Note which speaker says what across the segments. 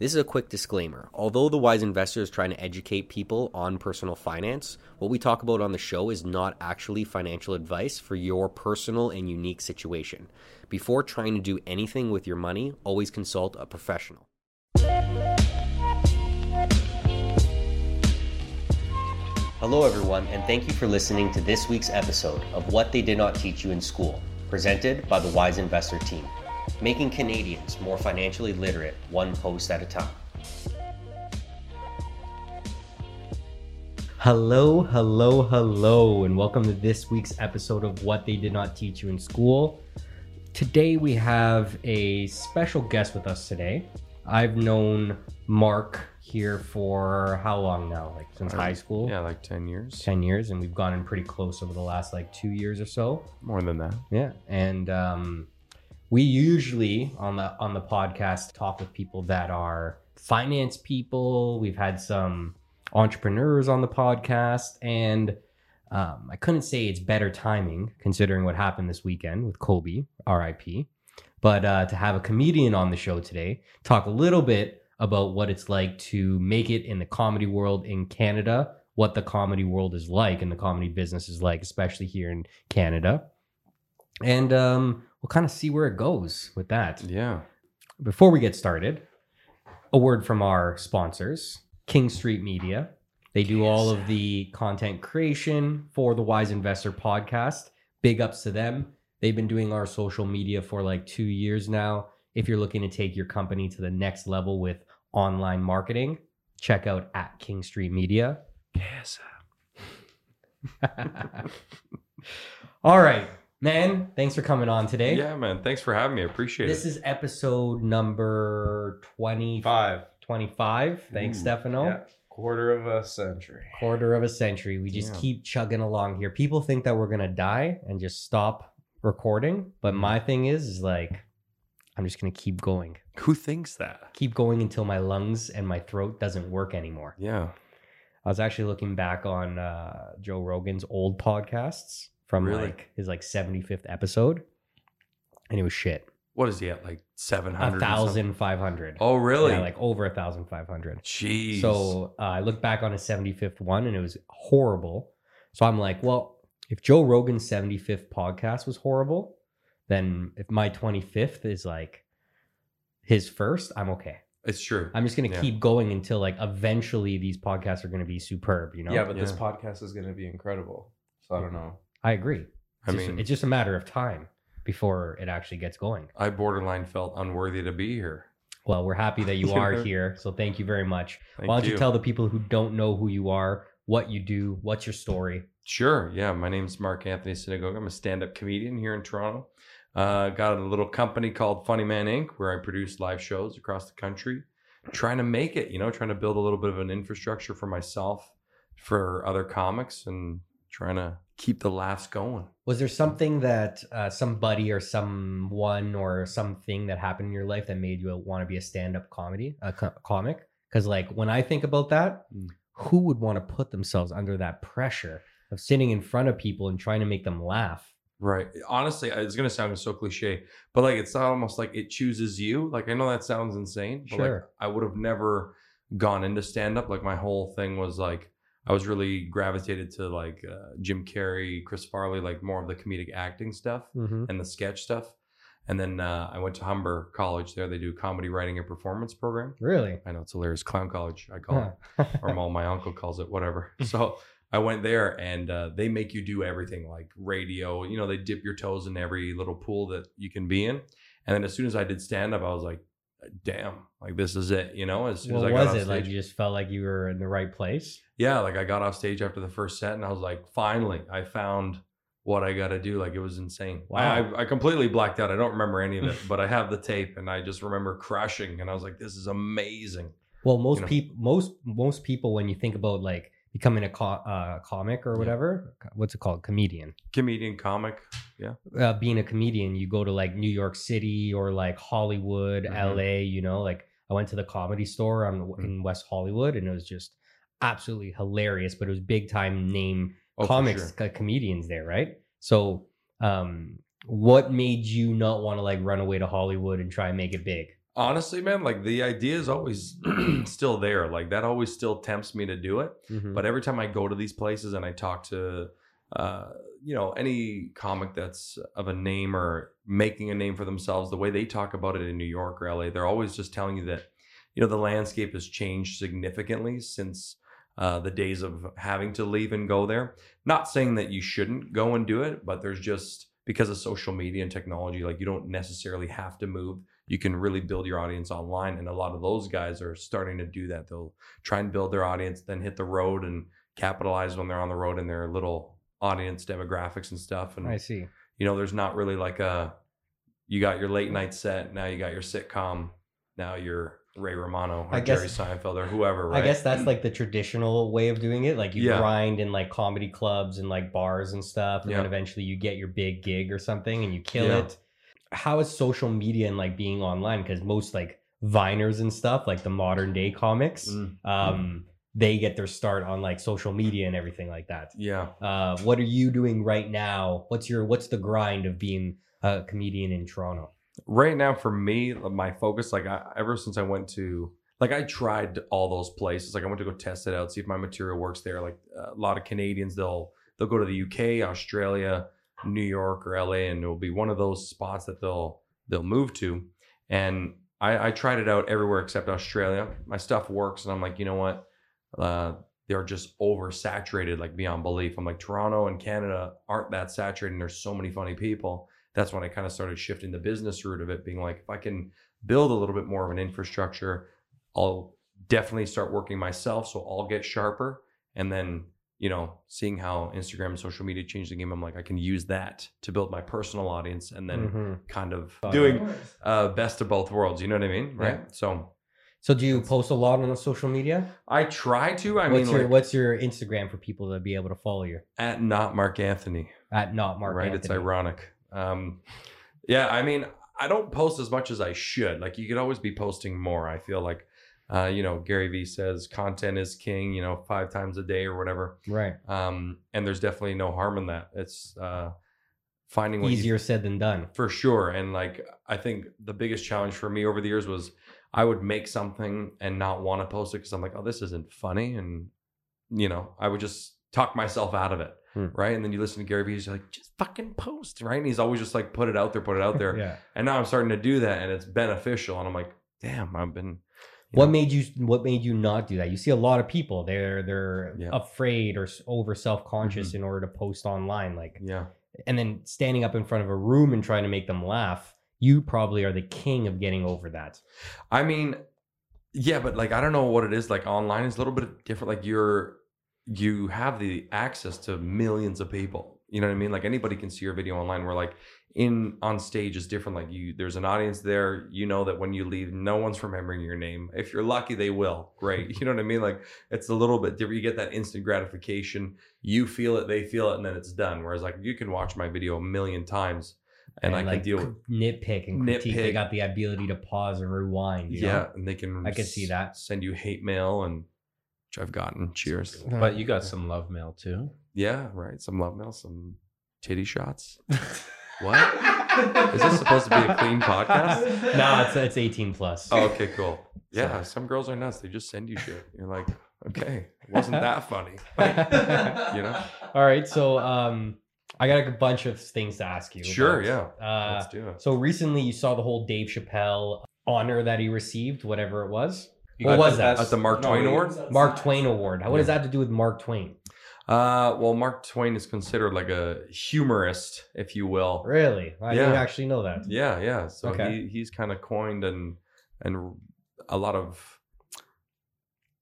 Speaker 1: This is a quick disclaimer. Although the Wise Investor is trying to educate people on personal finance, what we talk about on the show is not actually financial advice for your personal and unique situation. Before trying to do anything with your money, always consult a professional. Hello, everyone, and thank you for listening to this week's episode of What They Did Not Teach You in School, presented by the Wise Investor team making Canadians more financially literate one post at a time. Hello, hello, hello, and welcome to this week's episode of What They Did Not Teach You in School. Today we have a special guest with us today. I've known Mark here for how long now? Like since high school?
Speaker 2: Yeah, like 10 years.
Speaker 1: 10 years, and we've gotten pretty close over the last like two years or so.
Speaker 2: More than that.
Speaker 1: Yeah. And um, we usually on the on the podcast talk with people that are finance people. We've had some entrepreneurs on the podcast, and um, I couldn't say it's better timing considering what happened this weekend with Colby, R.I.P. But uh, to have a comedian on the show today, talk a little bit about what it's like to make it in the comedy world in Canada, what the comedy world is like and the comedy business is like, especially here in Canada. And um, we'll kind of see where it goes with that.
Speaker 2: Yeah.
Speaker 1: Before we get started, a word from our sponsors, King Street Media. They do all of the content creation for the Wise Investor podcast. Big ups to them. They've been doing our social media for like two years now. If you're looking to take your company to the next level with online marketing, check out at King Street Media.
Speaker 2: Yes.
Speaker 1: all right. Man, thanks for coming on today.
Speaker 2: Yeah, man. Thanks for having me. I appreciate it.
Speaker 1: This is episode number 25. 25. Thanks,
Speaker 2: Ooh,
Speaker 1: Stefano.
Speaker 3: Yeah, quarter of a century.
Speaker 1: Quarter of a century. We just
Speaker 2: Yeah.
Speaker 1: keep chugging along here. People think that we're going to die and just stop recording. But
Speaker 2: Mm-hmm.
Speaker 1: my thing is, is like, I'm just going to keep going.
Speaker 2: Who thinks that?
Speaker 1: Keep going until my lungs and my throat doesn't work anymore.
Speaker 2: Yeah.
Speaker 1: I was actually looking back on uh, Joe Rogan's old podcasts from
Speaker 2: Really?
Speaker 1: like his like 75th episode, and it was shit.
Speaker 2: What is he at? Like 700?
Speaker 1: A
Speaker 2: or something?
Speaker 1: thousand five hundred.
Speaker 2: Oh, really?
Speaker 1: Yeah, like over a thousand five hundred.
Speaker 2: Jeez.
Speaker 1: So uh, I looked back on his 75th one and it was horrible. So I'm like, well, if Joe Rogan's 75th podcast was horrible, then if my 25th is like his first, I'm okay.
Speaker 2: it's true.
Speaker 1: I'm just going to
Speaker 2: Yeah.
Speaker 1: keep going until like eventually these podcasts are going to be superb, you know?
Speaker 3: Yeah, but this podcast is going to be incredible. So I don't know.
Speaker 1: I agree.
Speaker 2: I
Speaker 1: It's just-
Speaker 2: mean,
Speaker 1: it's just a matter of time before it actually gets going.
Speaker 2: I borderline felt unworthy to be here.
Speaker 1: Well, we're happy that you
Speaker 2: You
Speaker 1: are here. So thank you very much.
Speaker 2: Thank
Speaker 1: Why don't you.
Speaker 2: you.
Speaker 1: tell the people who don't know who you are, what you do, what's your story?
Speaker 2: Sure. Yeah. My name's Mark Anthony Synagogue. I'm a stand up comedian here in Toronto. Uh, got a little company called Funny Man Inc., where I produce live shows across the country, trying to make it, you know, trying to build a little bit of an infrastructure for myself, for other comics, and trying to keep the laughs going.
Speaker 1: Was there something that uh, somebody or someone or something that happened in your life that made you want to be a stand-up comedy, a co- comic? Because like when I think about that,
Speaker 2: Mm.
Speaker 1: who would want to put themselves under that pressure of sitting in front of people and trying to make them laugh?
Speaker 2: Right. Honestly, it's gonna sound so cliche, but like it's not almost like it chooses you. Like I know that sounds insane, but like
Speaker 1: Sure.
Speaker 2: I would have never gone into stand up. Like my whole thing was like I was really gravitated to like uh, Jim Carrey, Chris Farley, like more of the comedic acting stuff
Speaker 1: Mm-hmm.
Speaker 2: and the sketch stuff. And then uh, I went to Humber College. There they do comedy writing and performance program.
Speaker 1: Really?
Speaker 2: I know it's hilarious, clown college. I call it or my, my uncle calls it whatever. So I went there and uh, they make you do everything like radio. You know, they dip your toes in every little pool that you can be in. And then as soon as I did stand up, I was like, damn, like this is it. You know, as soon
Speaker 1: what
Speaker 2: as I got
Speaker 1: was
Speaker 2: off
Speaker 1: it like? You just felt like you were in the right place.
Speaker 2: yeah, like I got off stage after the first set and I was like, finally, I found what I got to do. Like it was insane.
Speaker 1: Wow.
Speaker 2: I, I, completely blacked out. I don't remember any of it, but I have the tape and I just remember crashing and I was like, this is amazing.
Speaker 1: Well, most
Speaker 2: know.
Speaker 1: people, most most people, when you think about like becoming a co- uh, comic or
Speaker 2: Yeah.
Speaker 1: whatever, what's it called, comedian.
Speaker 2: Comedian, comic. Yeah.
Speaker 1: Uh, being a comedian, you go to like New York City or like Hollywood,
Speaker 2: Mhm.
Speaker 1: LA, you know, like I went to the comedy store on,
Speaker 2: Mm.
Speaker 1: in West Hollywood and it was just absolutely hilarious, but it was big time name
Speaker 2: Oh,
Speaker 1: comics
Speaker 2: sure.
Speaker 1: comedians there, right? So, um, what made you not want to like run away to Hollywood and try and make it big?
Speaker 2: Honestly, man, like the idea is always still there. Like that always still tempts me to do it.
Speaker 1: Mhm.
Speaker 2: But every time I go to these places and I talk to, uh, you know, any comic that's of a name or making a name for themselves, the way they talk about it in New York or LA, they're always just telling you that, you know, the landscape has changed significantly since uh, the days of having to leave and go there. Not saying that you shouldn't go and do it, but there's just because of social media and technology, like you don't necessarily have to move. You can really build your audience online. And a lot of those guys are starting to do that. They'll try and build their audience, then hit the road and capitalize when they're on the road in their little audience demographics and stuff. And
Speaker 1: I see.
Speaker 2: you know, there's not really like a you got your late night set, now you got your sitcom, now you're Ray Romano or
Speaker 1: guess-
Speaker 2: Jerry Seinfeld or whoever, right?
Speaker 1: I guess that's like the traditional way of doing it. Like you
Speaker 2: Yeah.
Speaker 1: grind in like comedy clubs and like bars and stuff, and then eventually you get your big gig or something and you kill
Speaker 2: Yeah.
Speaker 1: it. How is social media and like being online? Because most like Viners and stuff, like the modern day comics,
Speaker 2: Mm.
Speaker 1: um, they get their start on like social media and everything like that.
Speaker 2: yeah.
Speaker 1: Uh, what are you doing right now? What's your what's the grind of being a comedian in Toronto?
Speaker 2: right now for me my focus like I, ever since i went to like i tried all those places like i went to go test it out see if my material works there like a lot of canadians they'll they'll go to the uk australia new york or la and it'll be one of those spots that they'll they'll move to and i i tried it out everywhere except australia my stuff works and i'm like you know what uh they're just oversaturated like beyond belief i'm like toronto and canada aren't that saturated and there's so many funny people that's when I kind of started shifting the business route of it, being like, if I can build a little bit more of an infrastructure, I'll definitely start working myself. So I'll get sharper. And then, you know, seeing how Instagram and social media changed the game, I'm like, I can use that to build my personal audience and then
Speaker 1: Mhm.
Speaker 2: kind of
Speaker 1: Got it.
Speaker 2: doing uh, best of both worlds. You know what I mean? Right.
Speaker 1: Yeah.
Speaker 2: So
Speaker 1: So do you post a lot on the social media?
Speaker 2: I try to. I
Speaker 1: what's
Speaker 2: mean,
Speaker 1: your
Speaker 2: like,
Speaker 1: what's your Instagram for people to be able to follow you
Speaker 2: at not Mark Anthony.
Speaker 1: at not Mark
Speaker 2: right? It's ironic. Um, yeah, I mean, I don't post as much as I should. Like, you could always be posting more. I feel like, uh, you know, Gary Vee says content is king. You know, five times a day or whatever.
Speaker 1: Right.
Speaker 2: Um, and there's definitely no harm in that. It's uh, finding
Speaker 1: Easier said than done.
Speaker 2: for sure. And like, I think the biggest challenge for me over the years was I would make something and not want to post it because I'm like, oh, this isn't funny. And, you know, I would just talk myself out of it.
Speaker 1: Hmm.
Speaker 2: Right. And then you listen to Gary Vee, he's like, just fucking post. Right. And he's always just like, put it out there, put it out there.
Speaker 1: yeah.
Speaker 2: And now I'm starting to do that and it's beneficial. And I'm like, damn, I've been.
Speaker 1: What
Speaker 2: know,
Speaker 1: made you What made you not do that? You see a lot of people. They're they're
Speaker 2: Yeah.
Speaker 1: afraid or over self conscious
Speaker 2: Mhm.
Speaker 1: in order to post online. Like,
Speaker 2: Yeah.
Speaker 1: and then standing up in front of a room and trying to make them laugh. You probably are the king of getting over that.
Speaker 2: I mean, yeah, but like I don't know what it is. Like online is a little bit different. Like you're you have the access to millions of people. You know what I mean? Like anybody can see your video online. Where like in on stage is different. Like you, there's an audience there. You know that when you leave, no one's remembering your name. If you're lucky, they will. Great. You know what I mean? Like it's a little bit different. You get that instant gratification. You feel it, they feel it, and then it's done. Whereas like you can watch my video a million times, and, I can deal with
Speaker 1: c- nitpick and critique. They got the ability to pause and rewind. you know?
Speaker 2: Yeah, and they can.
Speaker 1: I can see that.
Speaker 2: Send you hate mail, and which I've gotten. Cheers.
Speaker 3: But you got some love mail too.
Speaker 2: Yeah, right. Some love mail, some titty shots. What? Is this supposed to be a clean podcast?
Speaker 1: no, it's it's 18 plus.
Speaker 2: Oh, okay, cool. Yeah, some girls are nuts. They just send you shit. You're like, okay, wasn't that funny? you know?
Speaker 1: All right, so um, I got a bunch of things to ask you.
Speaker 2: Sure,
Speaker 1: about.
Speaker 2: yeah.
Speaker 1: Uh,
Speaker 2: Let's do it.
Speaker 1: so recently, you saw the whole Dave Chappelle honor that he received, whatever it was.
Speaker 3: You
Speaker 1: What was that?
Speaker 2: At the Mark Twain
Speaker 3: you-
Speaker 2: Award?
Speaker 1: Mark Twain Award. What does that have to do with Mark Twain?
Speaker 2: Uh, well, Mark Twain is considered like a humorist, if you will.
Speaker 1: Really? I didn't actually know that.
Speaker 2: Yeah, yeah. So
Speaker 1: Okay.
Speaker 2: he he's kind of coined and and a lot of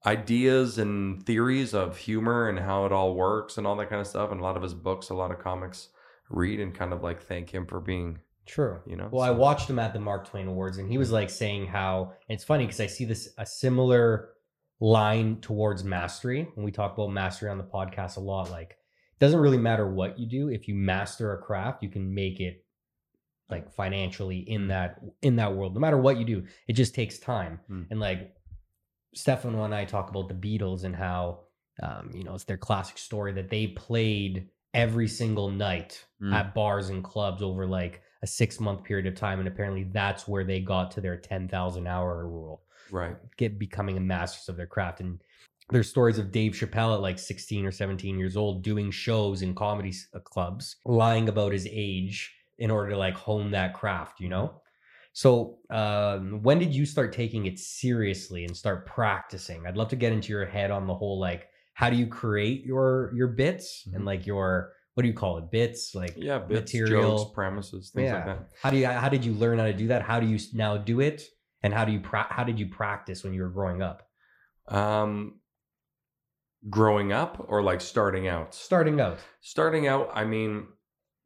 Speaker 2: ideas and theories of humor and how it all works and all that kind of stuff. And a lot of his books, a lot of comics read and kind of like thank him for being,
Speaker 1: True.
Speaker 2: you know.
Speaker 1: Well, I watched him at the Mark Twain Awards, and he was like saying how it's funny because I see this a similar line towards mastery when we talk about mastery on the podcast a lot. Like, it doesn't really matter what you do if you master a craft, you can make it like financially in that in that world. No matter what you do, it just takes time.
Speaker 2: Mm.
Speaker 1: And like Stefano and I talk about the Beatles and how um, you know it's their classic story that they played every single night
Speaker 2: Mm.
Speaker 1: at bars and clubs over like a six month period of time, and apparently that's where they got to their ten thousand hour rule,
Speaker 2: Right.
Speaker 1: get becoming a masters of their craft. And there's stories of Dave Chappelle at like 16 or 17 years old doing shows in comedy uh, clubs, lying about his age in order to like hone that craft, you know? So, um, when did you start taking it seriously and start practicing? I'd love to get into your head on the whole like, how do you create your your bits and
Speaker 2: Mhm.
Speaker 1: like your what do you call it? Bits like
Speaker 2: Yeah. Bits,
Speaker 1: material.
Speaker 2: jokes, premises, things like that.
Speaker 1: How do you how did you learn how to do that? How do you now do it? And how do you pra- how did you practice when you were growing up?
Speaker 2: Um, growing up or like starting out?
Speaker 1: Starting out.
Speaker 2: starting out i mean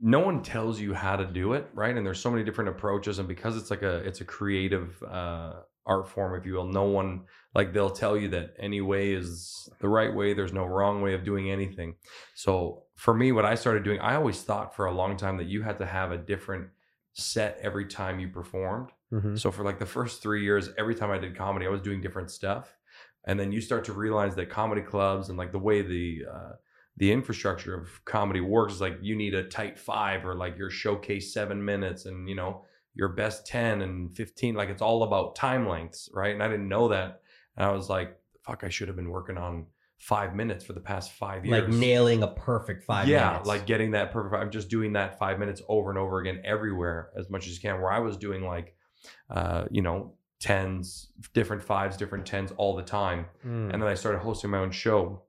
Speaker 2: no one tells you how to do it right and there's so many different approaches and because it's like a it's a creative uh art form if you will no one like they'll tell you that any way is the right way there's no wrong way of doing anything so for me what i started doing i always thought for a long time that you had to have a different set every time you performed
Speaker 1: Mhm.
Speaker 2: so for like the first three years, every time I did comedy, I was doing different stuff, and then you start to realize that comedy clubs and like the way the uh, the infrastructure of comedy works is like you need a tight five or like your showcase seven minutes and you know your best ten and fifteen. Like it's all about time lengths, right? And I didn't know that, and I was like, "Fuck, I should have been working on five minutes for the past five years."
Speaker 1: Like nailing a perfect five
Speaker 2: yeah,
Speaker 1: minutes.
Speaker 2: like getting that perfect. I'm just doing that five minutes over and over again everywhere as much as you can. Where I was doing like, uh, you know, tens, different fives, different tens all the time.
Speaker 1: Mm.
Speaker 2: And then I started hosting my own show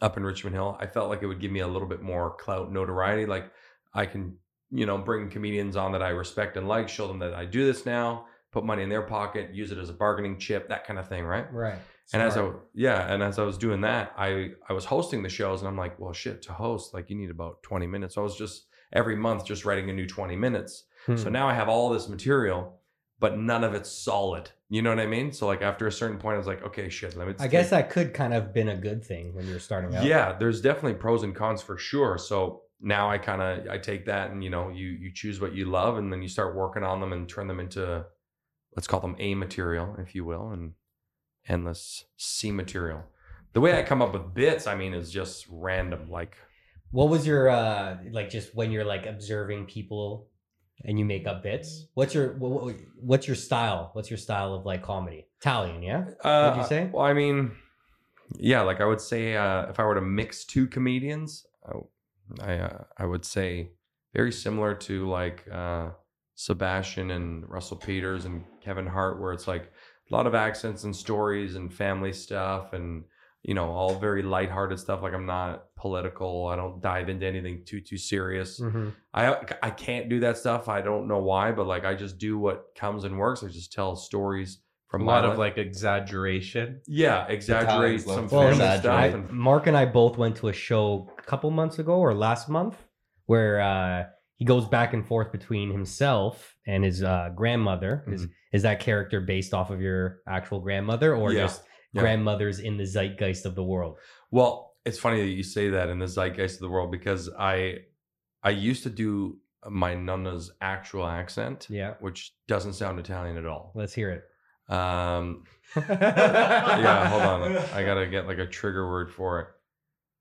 Speaker 2: up in Richmond Hill. I felt like it would give me a little bit more clout, notoriety. Like I can, you know, bring comedians on that I respect and like, show them that I do this now, put money in their pocket, use it as a bargaining chip, that kind of thing, right?
Speaker 1: right.
Speaker 2: And as I yeah, and as I was doing that, I I was hosting the shows, and I'm like, well, shit, to host, like you need about 20 minutes. So I was just every month just writing a new 20 minutes. So
Speaker 1: Hmm.
Speaker 2: now I have all this material, but none of it's solid. You know what I mean? So like after a certain point, I was like, okay, shit, let me.
Speaker 1: I guess that could kind of been a good thing when you're starting out.
Speaker 2: Yeah, there's definitely pros and cons for sure. So now I kind of I take that and you know you you choose what you love and then you start working on them and turn them into let's call them A material, if you will, and endless C material. The way I come up with bits, I mean, is just random. Like
Speaker 1: What was your uh like just when you're like observing people and you make up bits? What's your what, what- what's your style? What's your style of like comedy? Italian, yeah?
Speaker 2: uh,
Speaker 1: What'd you say?
Speaker 2: Well, I mean, yeah, like I would say uh, if I were to mix two comedians, I I, uh, I would say very similar to like uh, Sebastian and Russell Peters and Kevin Hart, where it's like a lot of accents and stories and family stuff and you know all very lighthearted stuff. Like I'm not political. I don't dive into anything too too serious.
Speaker 1: Mhm.
Speaker 2: I I can't do that stuff. I don't know why, but like I just do what comes and works. I just tell stories from
Speaker 3: a lot of
Speaker 2: life.
Speaker 3: like exaggeration.
Speaker 2: Yeah, exaggerate some
Speaker 4: to
Speaker 2: family
Speaker 4: exaggerate.
Speaker 2: stuff. And,
Speaker 1: Mark and I both went to a show a couple months ago or last month where uh he goes back and forth between himself and his uh, grandmother. Is is that character based off of your actual grandmother or
Speaker 2: Yeah,
Speaker 1: just
Speaker 2: yeah.
Speaker 1: grandmothers in the zeitgeist of the world?
Speaker 2: well, it's funny that you say that in the zeitgeist of the world because I I used to do my nonna's actual accent,
Speaker 1: Yeah.
Speaker 2: which doesn't sound Italian at all.
Speaker 1: Let's hear it.
Speaker 2: Um, yeah, hold on. I gotta get like a trigger word for it.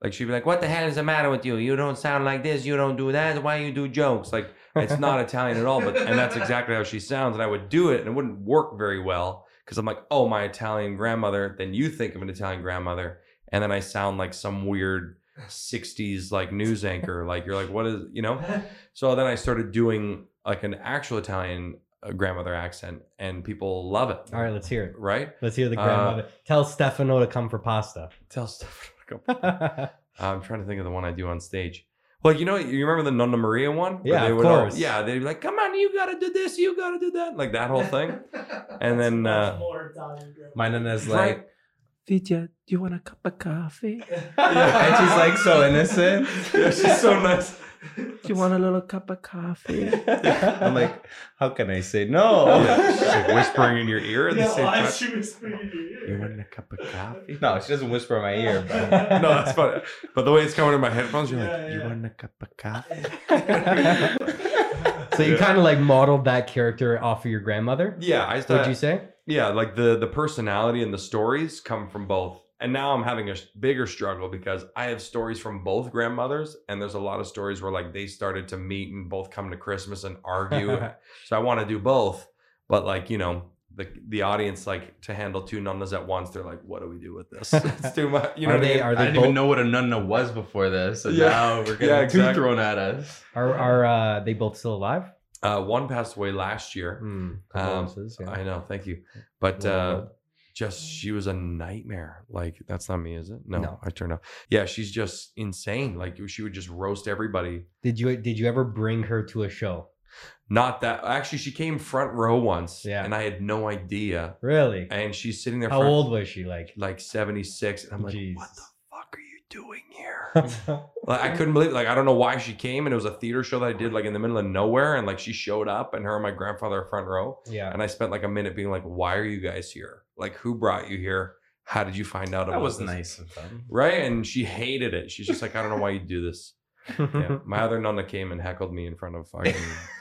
Speaker 2: Like she'd be like, "What the hell is the matter with you? You don't sound like this. You don't do that. Why you do jokes?" Like it's not Italian at all, but and that's exactly how she sounds. And I would do it, and it wouldn't work very well because I'm like, "Oh, my Italian grandmother." Then you think of an Italian grandmother, and then I sound like some weird '60s like news anchor. Like you're like, "What is?" You know. So then I started doing like an actual Italian uh, grandmother accent, and people love it.
Speaker 1: All right, let's hear it.
Speaker 2: Right?
Speaker 1: Let's hear the
Speaker 2: Uh,
Speaker 1: grandmother. Tell Stefano to come for pasta.
Speaker 2: Tell stuff. I'm trying to think of the one I do on stage. Like you know, you remember the Nonna Maria one?
Speaker 1: Yeah,
Speaker 2: they
Speaker 1: of
Speaker 2: would all-
Speaker 1: course.
Speaker 2: yeah, they'd be like, "Come on, you gotta do this, you gotta do that," like that whole thing. And then, uh,
Speaker 3: My nana's
Speaker 2: Right.
Speaker 3: like, Vidya, do you want a cup of coffee?
Speaker 2: Yeah.
Speaker 3: and she's like so innocent.
Speaker 2: yeah, she's so nice.
Speaker 3: Do you want a little cup of coffee? I'm like, how can I say no?
Speaker 2: She's like whispering in your ear at the same time.
Speaker 4: she whispering in your ear?
Speaker 2: You want a cup of coffee?
Speaker 3: No, she doesn't whisper in my ear, but
Speaker 2: No, that's funny. But the way it's coming in my headphones, you're like,
Speaker 4: Yeah,
Speaker 2: "You
Speaker 4: yeah.
Speaker 2: want a cup of coffee?"
Speaker 1: so you kind of like modeled that character off of your grandmother.
Speaker 2: Yeah, I
Speaker 1: Would you say?
Speaker 2: yeah, like the the personality and the stories come from both and now I'm having a s- bigger struggle because I have stories from both grandmothers, and there's a lot of stories where like they started to meet and both come to Christmas and argue. so I want to do both, but like you know. The, the audience like to handle two nunnas at once. They're like, "What do we do with this? It's too much." You know
Speaker 1: are
Speaker 2: what I mean?
Speaker 1: are
Speaker 3: I didn't
Speaker 1: both
Speaker 3: even know what a nunna was before this, and
Speaker 2: Yeah.
Speaker 3: now we're getting
Speaker 2: Yeah,
Speaker 3: two
Speaker 2: exactly.
Speaker 3: thrown at us.
Speaker 1: are are uh, they both still alive?
Speaker 2: Uh, one passed away last year.
Speaker 1: Hmm,
Speaker 2: Um,
Speaker 1: yeah.
Speaker 2: I know, thank you. But
Speaker 1: Well,
Speaker 2: uh,
Speaker 1: well.
Speaker 2: Just she was a nightmare. Like that's not me, is it? No,
Speaker 1: No.
Speaker 2: I turned off. Yeah, she's just insane. Like she would just roast everybody.
Speaker 1: Did you did you ever bring her to a show?
Speaker 2: Not that actually, she came front row once,
Speaker 1: Yeah.
Speaker 2: and I had no idea.
Speaker 1: Really?
Speaker 2: And she's sitting there.
Speaker 1: How
Speaker 2: front,
Speaker 1: old was she? Like,
Speaker 2: Like seventy six, and I'm like,
Speaker 1: Jeez.
Speaker 2: what the fuck are you doing here? like I couldn't believe. Like I don't know why she came, and it was a theater show that I did like in the middle of nowhere, and like she showed up, and her and my grandfather are front row.
Speaker 1: yeah.
Speaker 2: And I spent like a minute being like, why are you guys here? Like, who brought you here? How did you find out about
Speaker 3: That was
Speaker 2: this?
Speaker 3: nice of them.
Speaker 2: Right? And she hated it. She's just like, I don't know why you do this. Yeah. My other nonna came and heckled me in front of fucking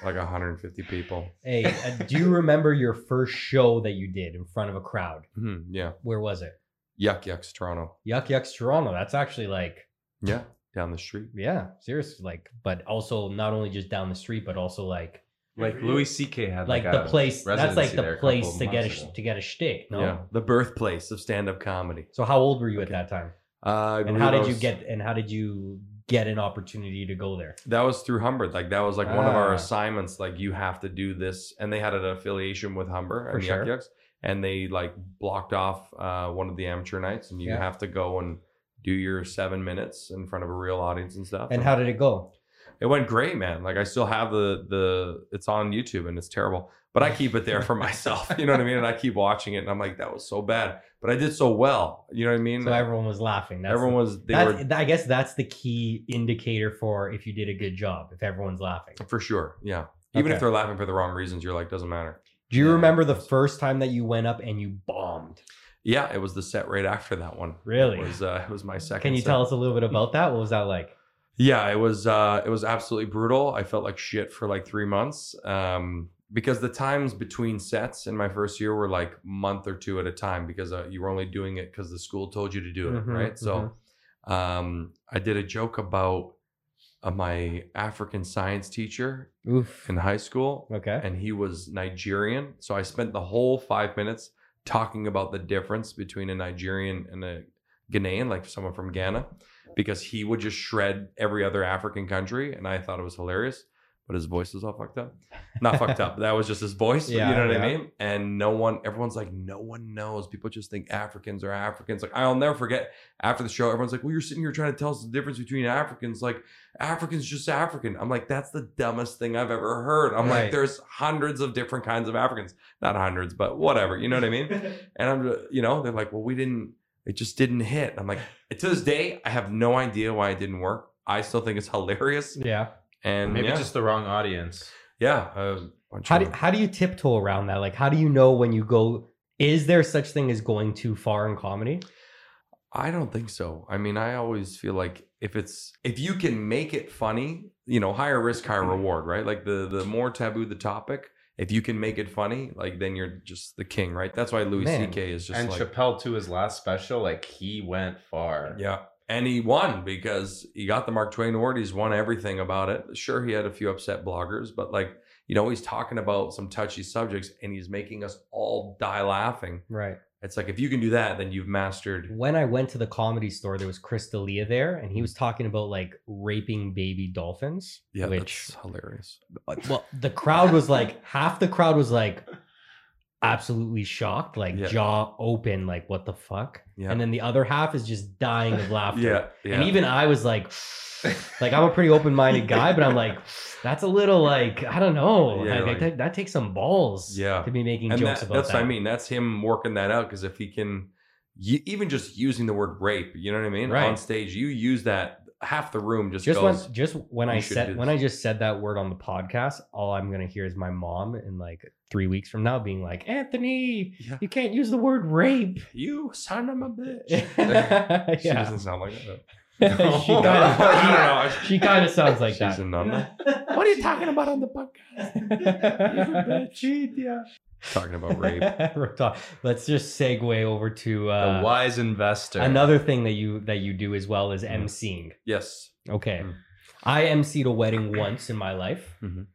Speaker 2: like 150 people.
Speaker 1: hey, uh, do you remember your first show that you did in front of a crowd?
Speaker 2: Mhm, Yeah.
Speaker 1: Where was it?
Speaker 2: Yuk Yuk's Toronto.
Speaker 1: Yuk Yuk's Toronto. That's actually like,
Speaker 2: Yeah. Down the street.
Speaker 1: yeah, seriously. Like, but also not only just down the street, but also like,
Speaker 3: Like Louis C.K. had
Speaker 1: like
Speaker 3: like,
Speaker 1: the
Speaker 3: a
Speaker 1: place. That's like the place to get a
Speaker 3: months ago.
Speaker 1: to get a shtick. No.
Speaker 2: Yeah. The birthplace of stand up comedy.
Speaker 1: So how old were you
Speaker 2: Okay.
Speaker 1: at that time?
Speaker 2: Uh,
Speaker 1: And how
Speaker 2: I
Speaker 1: did you get? And how did you get an opportunity to go there?
Speaker 2: That was through Humber. Like that was like one of our
Speaker 1: Ah.
Speaker 2: assignments. Like you have to do this, and they had an affiliation with Humber
Speaker 1: For
Speaker 2: and
Speaker 1: sure.
Speaker 2: Yuk Yuk's, and they like blocked off uh, one of the amateur nights, and you
Speaker 1: Yeah.
Speaker 2: have to go and do your seven minutes in front of a real audience and stuff.
Speaker 1: And how did it go?
Speaker 2: It went great, man. Like I still have the the it's on YouTube and it's terrible, but I keep it there for myself. You know what I mean? And I keep watching it, and I'm like, that was so bad, but I did so well. You know what I mean?
Speaker 1: So everyone was laughing. That's
Speaker 2: Everyone was they were
Speaker 1: I guess that's the key indicator for if you did a good job. If everyone's laughing.
Speaker 2: for sure. Yeah. Even
Speaker 1: Okay.
Speaker 2: if they're laughing for the wrong reasons, you're like, doesn't matter.
Speaker 1: Do you
Speaker 3: Yeah.
Speaker 1: remember the first time that you went up and you bombed?
Speaker 2: Yeah, it was the set right after that one.
Speaker 1: Really?
Speaker 2: It was uh, it was my second.
Speaker 1: Can you
Speaker 2: set.
Speaker 1: tell us a little bit about that? What was that like?
Speaker 2: Yeah, it was uh it was absolutely brutal. I felt like shit for like 3 months. Um because the times between sets in my first year were like month or two at a time because uh, you were only doing it cuz the school told you to do it,
Speaker 1: Mhm,
Speaker 2: right? So um I did a joke about uh, my African science teacher
Speaker 1: Oof.
Speaker 2: in high school
Speaker 1: Okay.
Speaker 2: and he was Nigerian. So I spent the whole 5 minutes talking about the difference between a Nigerian and a Ghanaian, like someone from Ghana, because he would just shred every other African country, and I thought it was hilarious. But his voice was all fucked up. Not fucked up. That was just his voice.
Speaker 1: Yeah,
Speaker 2: you know what I mean? And no one, everyone's like, no one knows. People just think Africans are Africans. Like I'll never forget. After the show, everyone's like, "Well, you're sitting here trying to tell us the difference between Africans. Like Africans just African." I'm like, "That's the dumbest thing I've ever heard." I'm
Speaker 1: Right.
Speaker 2: like, "There's hundreds of different kinds of Africans. Not hundreds, but whatever. You know what I mean?" And I'm, you know, they're like, well, we didn't, it just didn't hit. I'm like, to this day, I have no idea why it didn't work. I still think it's hilarious.
Speaker 1: yeah.
Speaker 2: And
Speaker 3: Maybe
Speaker 2: yeah,
Speaker 3: just the wrong audience.
Speaker 2: yeah. A bunch
Speaker 1: How do how do you tiptoe around that? Like, how do you know when you go? Is there such thing as going too far in comedy?
Speaker 2: I don't think so. I mean, I always feel like if it's, if you can make it funny, you know, higher risk, higher mm-hmm. reward, right? Like the, the more taboo the topic, if you can make it funny, like then you're just the king, right? That's why Louis
Speaker 1: Man.
Speaker 2: C.K. is just
Speaker 3: and
Speaker 2: like,
Speaker 3: Chappelle to his last special, like he went far.
Speaker 2: Yeah. And he won because he got the Mark Twain Award. He's won everything about it. Sure, he had a few upset bloggers, but like, you know, he's talking about some touchy subjects and he's making us all die laughing.
Speaker 1: Right.
Speaker 2: It's like, if you can do that, then you've mastered.
Speaker 1: When I went to the comedy store, there was Chris D'Elia there, and he was talking about like raping baby dolphins.
Speaker 2: Yeah,
Speaker 1: which
Speaker 2: hilarious.
Speaker 1: well, the crowd was like half the crowd was like absolutely shocked, like
Speaker 2: Yeah.
Speaker 1: jaw open, like what the fuck,
Speaker 2: Yeah.
Speaker 1: and then the other half is just dying of laughter.
Speaker 2: yeah. Yeah.
Speaker 1: And even I was like, like I'm a pretty open-minded guy, but I'm like, that's a little like I don't know.
Speaker 2: Yeah,
Speaker 1: like,
Speaker 2: like-
Speaker 1: that, that takes some balls.
Speaker 2: Yeah.
Speaker 1: to be making
Speaker 2: and
Speaker 1: jokes
Speaker 2: that-
Speaker 1: about
Speaker 2: that's
Speaker 1: that.
Speaker 2: what I mean. That's him working that out because if he can, y- even just using the word rape, you know what I mean?
Speaker 1: Right.
Speaker 2: On stage, you use that, half the room just,
Speaker 1: Just
Speaker 2: goes,
Speaker 1: when, just when I said when. I just said that word on the podcast, all I'm gonna hear is my mom in like three weeks from now being like, Anthony,
Speaker 2: Yeah.
Speaker 1: you can't use the word rape.
Speaker 2: you son of a bitch.
Speaker 1: yeah,
Speaker 2: She doesn't sound like that.
Speaker 1: she kind of she kind of sounds like
Speaker 2: She's
Speaker 1: that.
Speaker 2: a. What are you talking about on the podcast?
Speaker 1: Cheat, yeah.
Speaker 2: Talking about rape.
Speaker 1: Let's just segue over to uh, the
Speaker 3: wise investor.
Speaker 1: another thing that you that you do as well is
Speaker 2: Mhm.
Speaker 1: emceeing.
Speaker 2: Yes.
Speaker 1: Okay,
Speaker 2: Mm.
Speaker 1: I emceed a wedding once in my life.
Speaker 2: Mhm.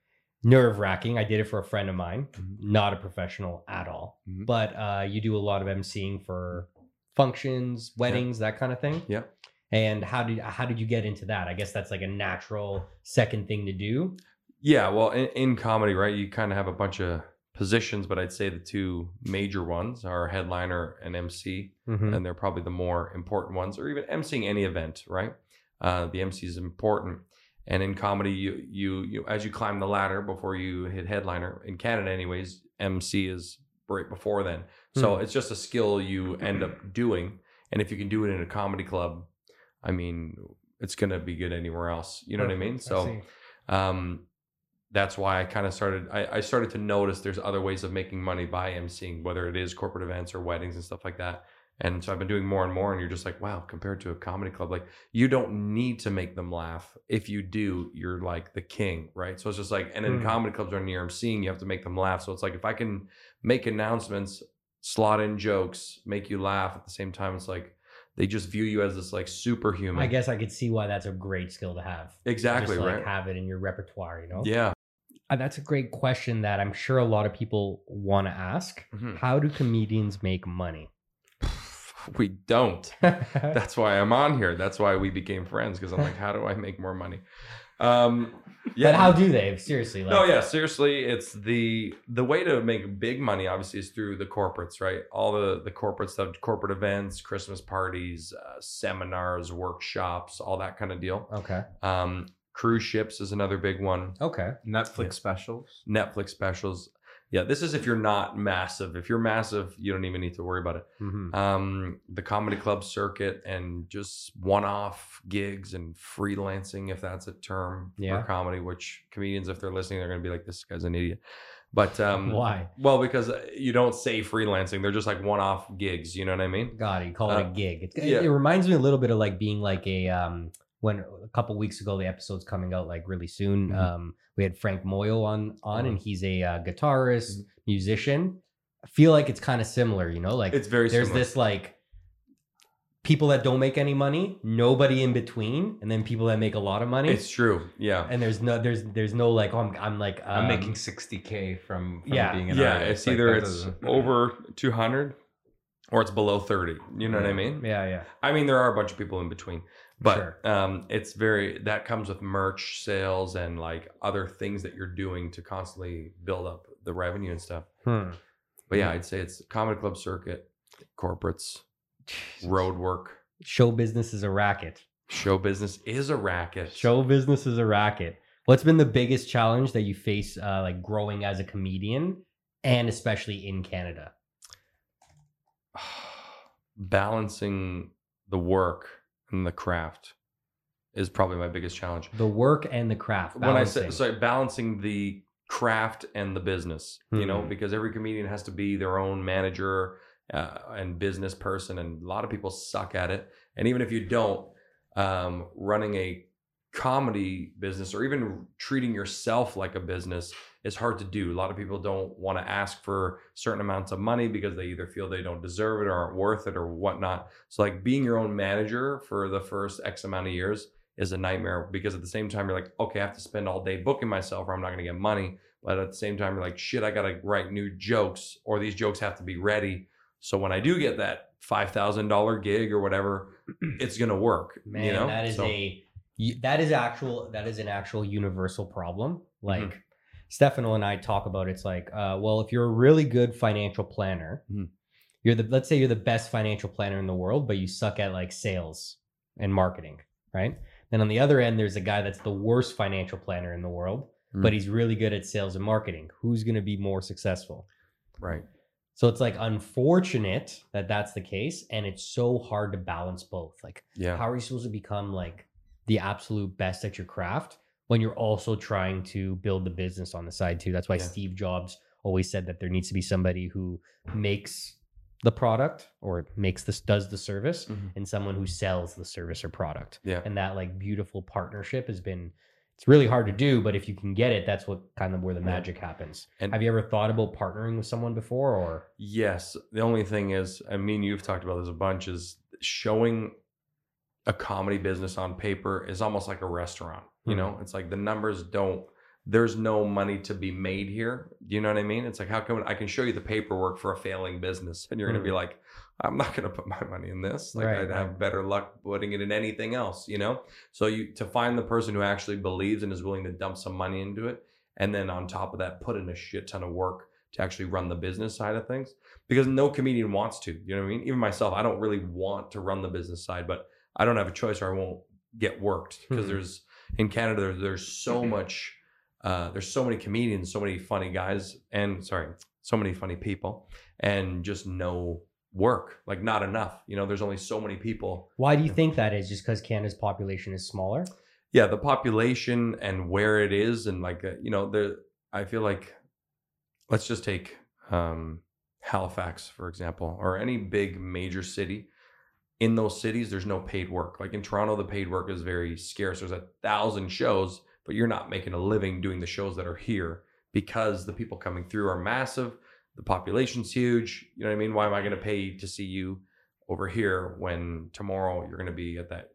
Speaker 1: Nerve wracking. I did it for a friend of mine.
Speaker 2: Mhm.
Speaker 1: Not a professional at all,
Speaker 2: Mhm.
Speaker 1: but uh, you do a lot of emceeing for functions, weddings, that kind of thing.
Speaker 2: Yeah.
Speaker 1: And how did how did you get into that? I guess that's like a natural second thing to do.
Speaker 2: Yeah, well, in, in comedy, right, you kind of have a bunch of positions, but I'd say the two major ones are headliner and MC,
Speaker 1: Mhm.
Speaker 2: and they're probably the more important ones, or even emceeing any event, right? Uh, the MC is important, and in comedy, you, you you as you climb the ladder before you hit headliner. In Canada, anyways, MC is right before then, so
Speaker 1: Hmm.
Speaker 2: it's just a skill you end up doing, and if you can do it in a comedy club, I mean, it's gonna be good anywhere else. You know what I mean? So
Speaker 1: see.
Speaker 2: um, that's why I kind of started. I, I started to notice there's other ways of making money by emceeing, whether it is corporate events or weddings and stuff like that. And so I've been doing more and more, and you're just like, wow, compared to a comedy club, like you don't need to make them laugh. If you do, you're like the king, right? So it's just like, and in
Speaker 1: Hmm.
Speaker 2: comedy clubs when you're emceeing, you have to make them laugh. So it's like if I can make announcements, slot in jokes, make you laugh at the same time, it's like they just view you as this like superhuman.
Speaker 1: I guess I could see why that's a great skill to have.
Speaker 2: exactly
Speaker 1: Just, like,
Speaker 2: right.
Speaker 1: Have it in your repertoire, you know.
Speaker 2: Yeah.
Speaker 1: Uh, That's a great question that I'm sure a lot of people want to ask.
Speaker 2: Mhm.
Speaker 1: How do comedians make money?
Speaker 2: We don't. That's why I'm on here. That's why we became friends because I'm like, how do I make more money? Um, yeah.
Speaker 1: But how do they? Seriously, like,
Speaker 2: no, yeah, seriously, it's the the way to make big money. Obviously, is through the corporates, right? All the the corporate stuff, corporate events, Christmas parties, uh, seminars, workshops, all that kind of deal.
Speaker 1: Okay.
Speaker 2: Um, cruise ships is another big one.
Speaker 1: Okay.
Speaker 3: Netflix
Speaker 2: Yeah.
Speaker 3: specials.
Speaker 2: Netflix specials. Yeah, this is if you're not massive. If you're massive, you don't even need to worry about it.
Speaker 1: Mhm.
Speaker 2: um, the comedy club circuit and just one-off gigs and freelancing, if that's a term
Speaker 1: Yeah.
Speaker 2: for comedy. Which comedians, if they're listening, they're going to be like, "This guy's an idiot." But um,
Speaker 1: Why?
Speaker 2: well, because uh, you don't say freelancing; they're just like one-off gigs. You know what I mean?
Speaker 1: God, you call it a
Speaker 2: Uh,
Speaker 1: gig. It,
Speaker 2: yeah.
Speaker 1: it reminds me a little bit of like being like a um when a couple weeks ago the episode's coming out like really soon.
Speaker 2: Mhm.
Speaker 1: Um, we had Frank Moyle on on, and he's a uh, guitarist
Speaker 2: Mhm.
Speaker 1: musician. I feel like it's kind of similar, you know, like
Speaker 2: It's very
Speaker 1: there's
Speaker 2: similar.
Speaker 1: this like people that don't make any money, nobody in between, and then people that make a lot of money.
Speaker 2: It's true. Yeah.
Speaker 1: and there's no there's there's no like oh, I'm I'm like
Speaker 3: I'm
Speaker 1: um,
Speaker 3: making 60k from, from
Speaker 1: yeah.
Speaker 3: being an
Speaker 2: Yeah,
Speaker 3: artist.
Speaker 2: it's
Speaker 3: Like,
Speaker 2: either it's over 200 or it's below 30. You know what I mean?
Speaker 1: yeah yeah
Speaker 2: I mean, there are a bunch of people in between, but
Speaker 1: Sure.
Speaker 2: um, it's very that comes with merch sales and like other things that you're doing to constantly build up the revenue and stuff.
Speaker 1: Hmm.
Speaker 2: But yeah, I'd say it's comedy club circuit, corporates, road work,
Speaker 1: show business is a racket.
Speaker 2: show business is a racket.
Speaker 1: Show business is a racket. What's been the biggest challenge that you face, uh, like growing as a comedian, and especially in Canada?
Speaker 2: balancing the work and the craft is probably my biggest challenge.
Speaker 1: The work and the craft.
Speaker 2: when I say
Speaker 1: balancing.
Speaker 2: sorry, balancing the craft and the business, you know,
Speaker 1: Hmm.
Speaker 2: because every comedian has to be their own manager uh, and business person, and a lot of people suck at it. And even if you don't, um, running a comedy business or even treating yourself like a business is hard to do. A lot of people don't want to ask for certain amounts of money because they either feel they don't deserve it or aren't worth it or whatnot. So, like being your own manager for the first X amount of years is a nightmare because at the same time, you're like, okay, I have to spend all day booking myself or I'm not going to get money. But at the same time, you're like, shit, I got to write new jokes or these jokes have to be ready. So when I do get that $5,000 gig or whatever, it's going to work.
Speaker 1: man,
Speaker 2: you know?
Speaker 1: that is
Speaker 2: So-
Speaker 1: a that is actual that is an actual universal problem.
Speaker 2: Mm-hmm.
Speaker 1: Stefano and I talk about, it's like, uh, well, if you're a really good financial planner,
Speaker 2: Mhm.
Speaker 1: you're the let's say you're the best financial planner in the world, but you suck at like sales and marketing, right? Then on the other end, there's a guy that's the worst financial planner in the world, but
Speaker 2: Mm.
Speaker 1: he's really good at sales and marketing. Who's going to be more successful?
Speaker 2: right.
Speaker 1: So it's like unfortunate that that's the case, and it's so hard to balance both. Like,
Speaker 2: Yeah.
Speaker 1: how are you supposed to become like the absolute best at your craft when you're also trying to build the business on the side too? That's why
Speaker 2: Yeah.
Speaker 1: Steve Jobs always said that there needs to be somebody who makes the product or makes this does the service
Speaker 2: Mhm.
Speaker 1: and someone who sells the service or product
Speaker 2: Yeah.
Speaker 1: and that like beautiful partnership has been it's really hard to do, but if you can get it, that's what kind of where the magic happens.
Speaker 2: And-
Speaker 1: Have you ever thought about partnering with someone before or
Speaker 2: Yes. The only thing is, I mean, you've talked about this a bunch, is showing a comedy business on paper is almost like a restaurant. You know, it's like the numbers don't, there's no money to be made here. Do you know what I mean? It's like, how come I can show you the paperwork for a failing business and you're going to be like, I'm not going to put my money in this. Like,
Speaker 1: Right,
Speaker 2: I'd have better luck putting it in anything else, you know? So, you to find the person who actually believes and is willing to dump some money into it. And then on top of that, put in a shit ton of work to actually run the business side of things because no comedian wants to. You know what I mean? Even myself, I don't really want to run the business side, but I don't have a choice or I won't get worked because
Speaker 1: Mhm.
Speaker 2: there's in Canada there, there's so much uh, there's so many comedians, so many funny guys, and sorry, so many funny people, and just no work, like not enough. You know, there's only so many people.
Speaker 1: why do you think that is? Just because Canada's population is smaller?
Speaker 2: Yeah, the population and where it is, and like uh, you know, the I feel like let's just take um, Halifax for example, or any big major city. In those cities, there's no paid work. Like in Toronto, the paid work is very scarce. There's a thousand shows, but you're not making a living doing the shows that are here because the people coming through are massive. The population's huge. You know what I mean? Why am I going to pay to see you over here when tomorrow you're going to be at that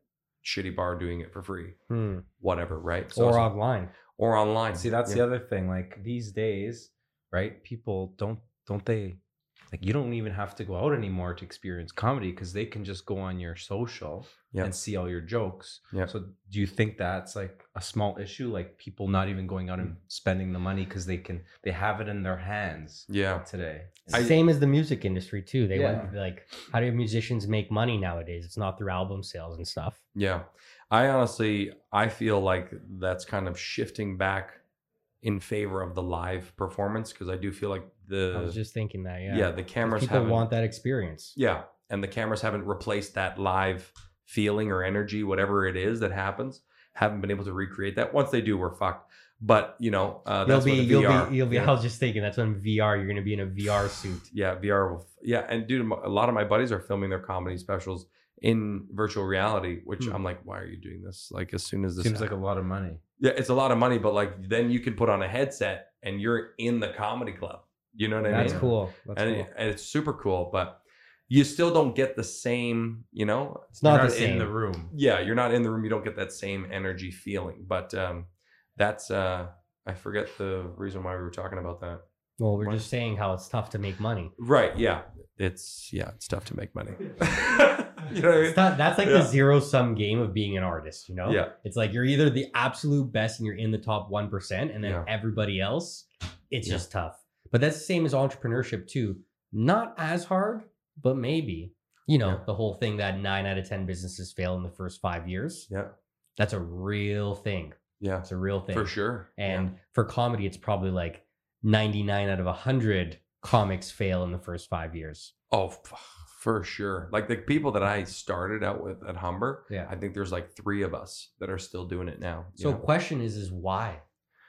Speaker 2: shitty bar doing it for free?
Speaker 1: Hmm.
Speaker 2: Whatever, right?
Speaker 1: So
Speaker 2: or
Speaker 1: online?
Speaker 2: or online.
Speaker 3: See, that's
Speaker 2: Yeah.
Speaker 3: the other thing. Like these days, right? People don't don't they like you don't even have to go out anymore to experience comedy because they can just go on your social
Speaker 2: Yeah.
Speaker 3: and see all your jokes.
Speaker 2: Yeah.
Speaker 3: So do you think that's like a small issue? Like people not even going out
Speaker 2: Mm.
Speaker 3: and spending the money because they can they have it in their hands
Speaker 2: Yeah.
Speaker 3: today.
Speaker 2: I-
Speaker 1: Same as the music industry too. They
Speaker 3: Yeah.
Speaker 1: went like, how do musicians make money nowadays? It's not through album sales and stuff.
Speaker 2: Yeah. I honestly I feel like that's kind of shifting back in favor of the live performance because I do feel like the
Speaker 1: I was just thinking that. Yeah.
Speaker 2: yeah, the
Speaker 1: 'Cause
Speaker 2: cameras
Speaker 1: People
Speaker 2: haven't
Speaker 1: want that experience.
Speaker 2: yeah, and the cameras haven't replaced that live feeling or energy, whatever it is that happens. Haven't been able to recreate that. Once they do, we're fucked. But you know, uh,
Speaker 1: You'll
Speaker 2: that's
Speaker 1: be, you'll
Speaker 2: VR.
Speaker 1: be, you'll be.
Speaker 2: yeah.
Speaker 1: I was just thinking that's when VR. You're gonna be in a VR suit.
Speaker 2: yeah, VR. Will, yeah, and dude, a lot of my buddies are filming their comedy specials in virtual reality, which
Speaker 1: Hmm.
Speaker 2: I'm like, why are you doing this? Like, as soon as this
Speaker 3: Seems like a lot of money.
Speaker 2: Yeah, it's a lot of money, but like then you can put on a headset and you're in the comedy club. You know what I
Speaker 1: That's
Speaker 2: mean?
Speaker 1: cool. That's
Speaker 2: and,
Speaker 1: cool.
Speaker 2: and it's super cool, but you still don't get the same, you know?
Speaker 1: It's not
Speaker 3: You're
Speaker 1: the same.
Speaker 3: in the room.
Speaker 2: Yeah, you're not in the room, you don't get that same energy feeling. But um that's uh I forget the reason why we were talking about that.
Speaker 1: well, we're
Speaker 2: What?
Speaker 1: just saying how it's tough to make money.
Speaker 2: Right, yeah. It's yeah, it's tough to make money. you know what I mean?
Speaker 1: It's not, that's like
Speaker 2: Yeah.
Speaker 1: the zero sum game of being an artist. You know.
Speaker 2: Yeah.
Speaker 1: It's like you're either the absolute best and you're in the top one percent, and then
Speaker 2: Yeah.
Speaker 1: everybody else, it's
Speaker 2: Yeah.
Speaker 1: just tough. But that's the same as entrepreneurship too. Not as hard, but maybe. You know,
Speaker 2: Yeah.
Speaker 1: the whole thing that nine out of ten businesses fail in the first five years.
Speaker 2: Yeah.
Speaker 1: That's a real thing.
Speaker 2: Yeah.
Speaker 1: It's a real thing.
Speaker 2: For sure.
Speaker 1: And for comedy, it's probably like 99 out of 100 comics fail in the first five years.
Speaker 2: Oh, for sure. Like the people that I started out with at Humber,
Speaker 1: Yeah.
Speaker 2: I think there's like three of us that are still doing it now.
Speaker 1: So
Speaker 2: know?
Speaker 1: question is, is why?